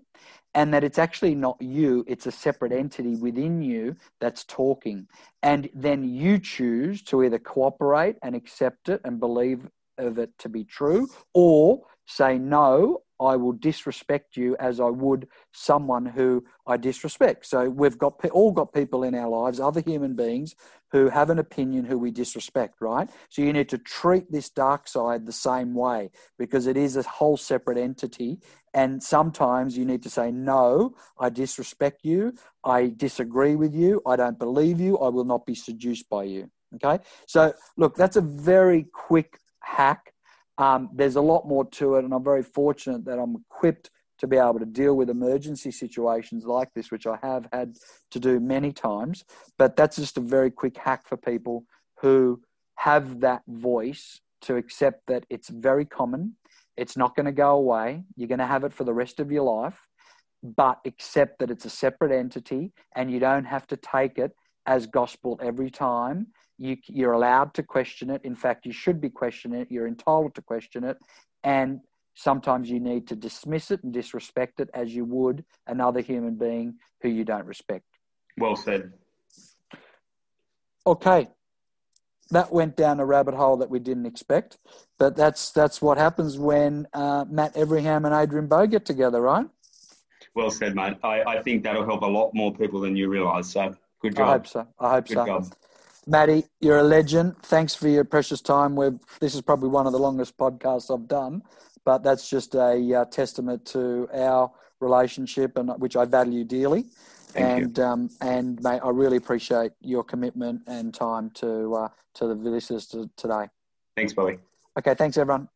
And that it's actually not you, it's a separate entity within you that's talking. And then you choose to either cooperate and accept it and believe of it to be true, or say, no, I will disrespect you as I would someone who I disrespect. So we've got all got people in our lives, other human beings who have an opinion who we disrespect, right? So you need to treat this dark side the same way because it is a whole separate entity. And sometimes you need to say, no, I disrespect you. I disagree with you. I don't believe you. I will not be seduced by you. Okay. So look, that's a very quick hack. Um, there's a lot more to it, and I'm very fortunate that I'm equipped to be able to deal with emergency situations like this, which I have had to do many times. But that's just a very quick hack for people who have that voice to accept that it's very common. It's not going to go away. You're going to have it for the rest of your life, but accept that it's a separate entity and you don't have to take it as gospel every time. You, you're allowed to question it. In fact, you should be questioning it. You're entitled to question it. And sometimes you need to dismiss it and disrespect it as you would another human being who you don't respect. Well said. Okay. That went down a rabbit hole that we didn't expect, but that's that's what happens when uh, Matt Everingham and Adrian Bo get together, right? Well said, mate. I, I think that'll help a lot more people than you realise. So good job. I hope so. I hope good so. Job. Matty, you're a legend. Thanks for your precious time. We've, this is probably one of the longest podcasts I've done, but that's just a uh, testament to our relationship, and which I value dearly. Thank and um, and mate, I really appreciate your commitment and time to uh, to the listeners today. Thanks, Bobby. Okay, thanks everyone.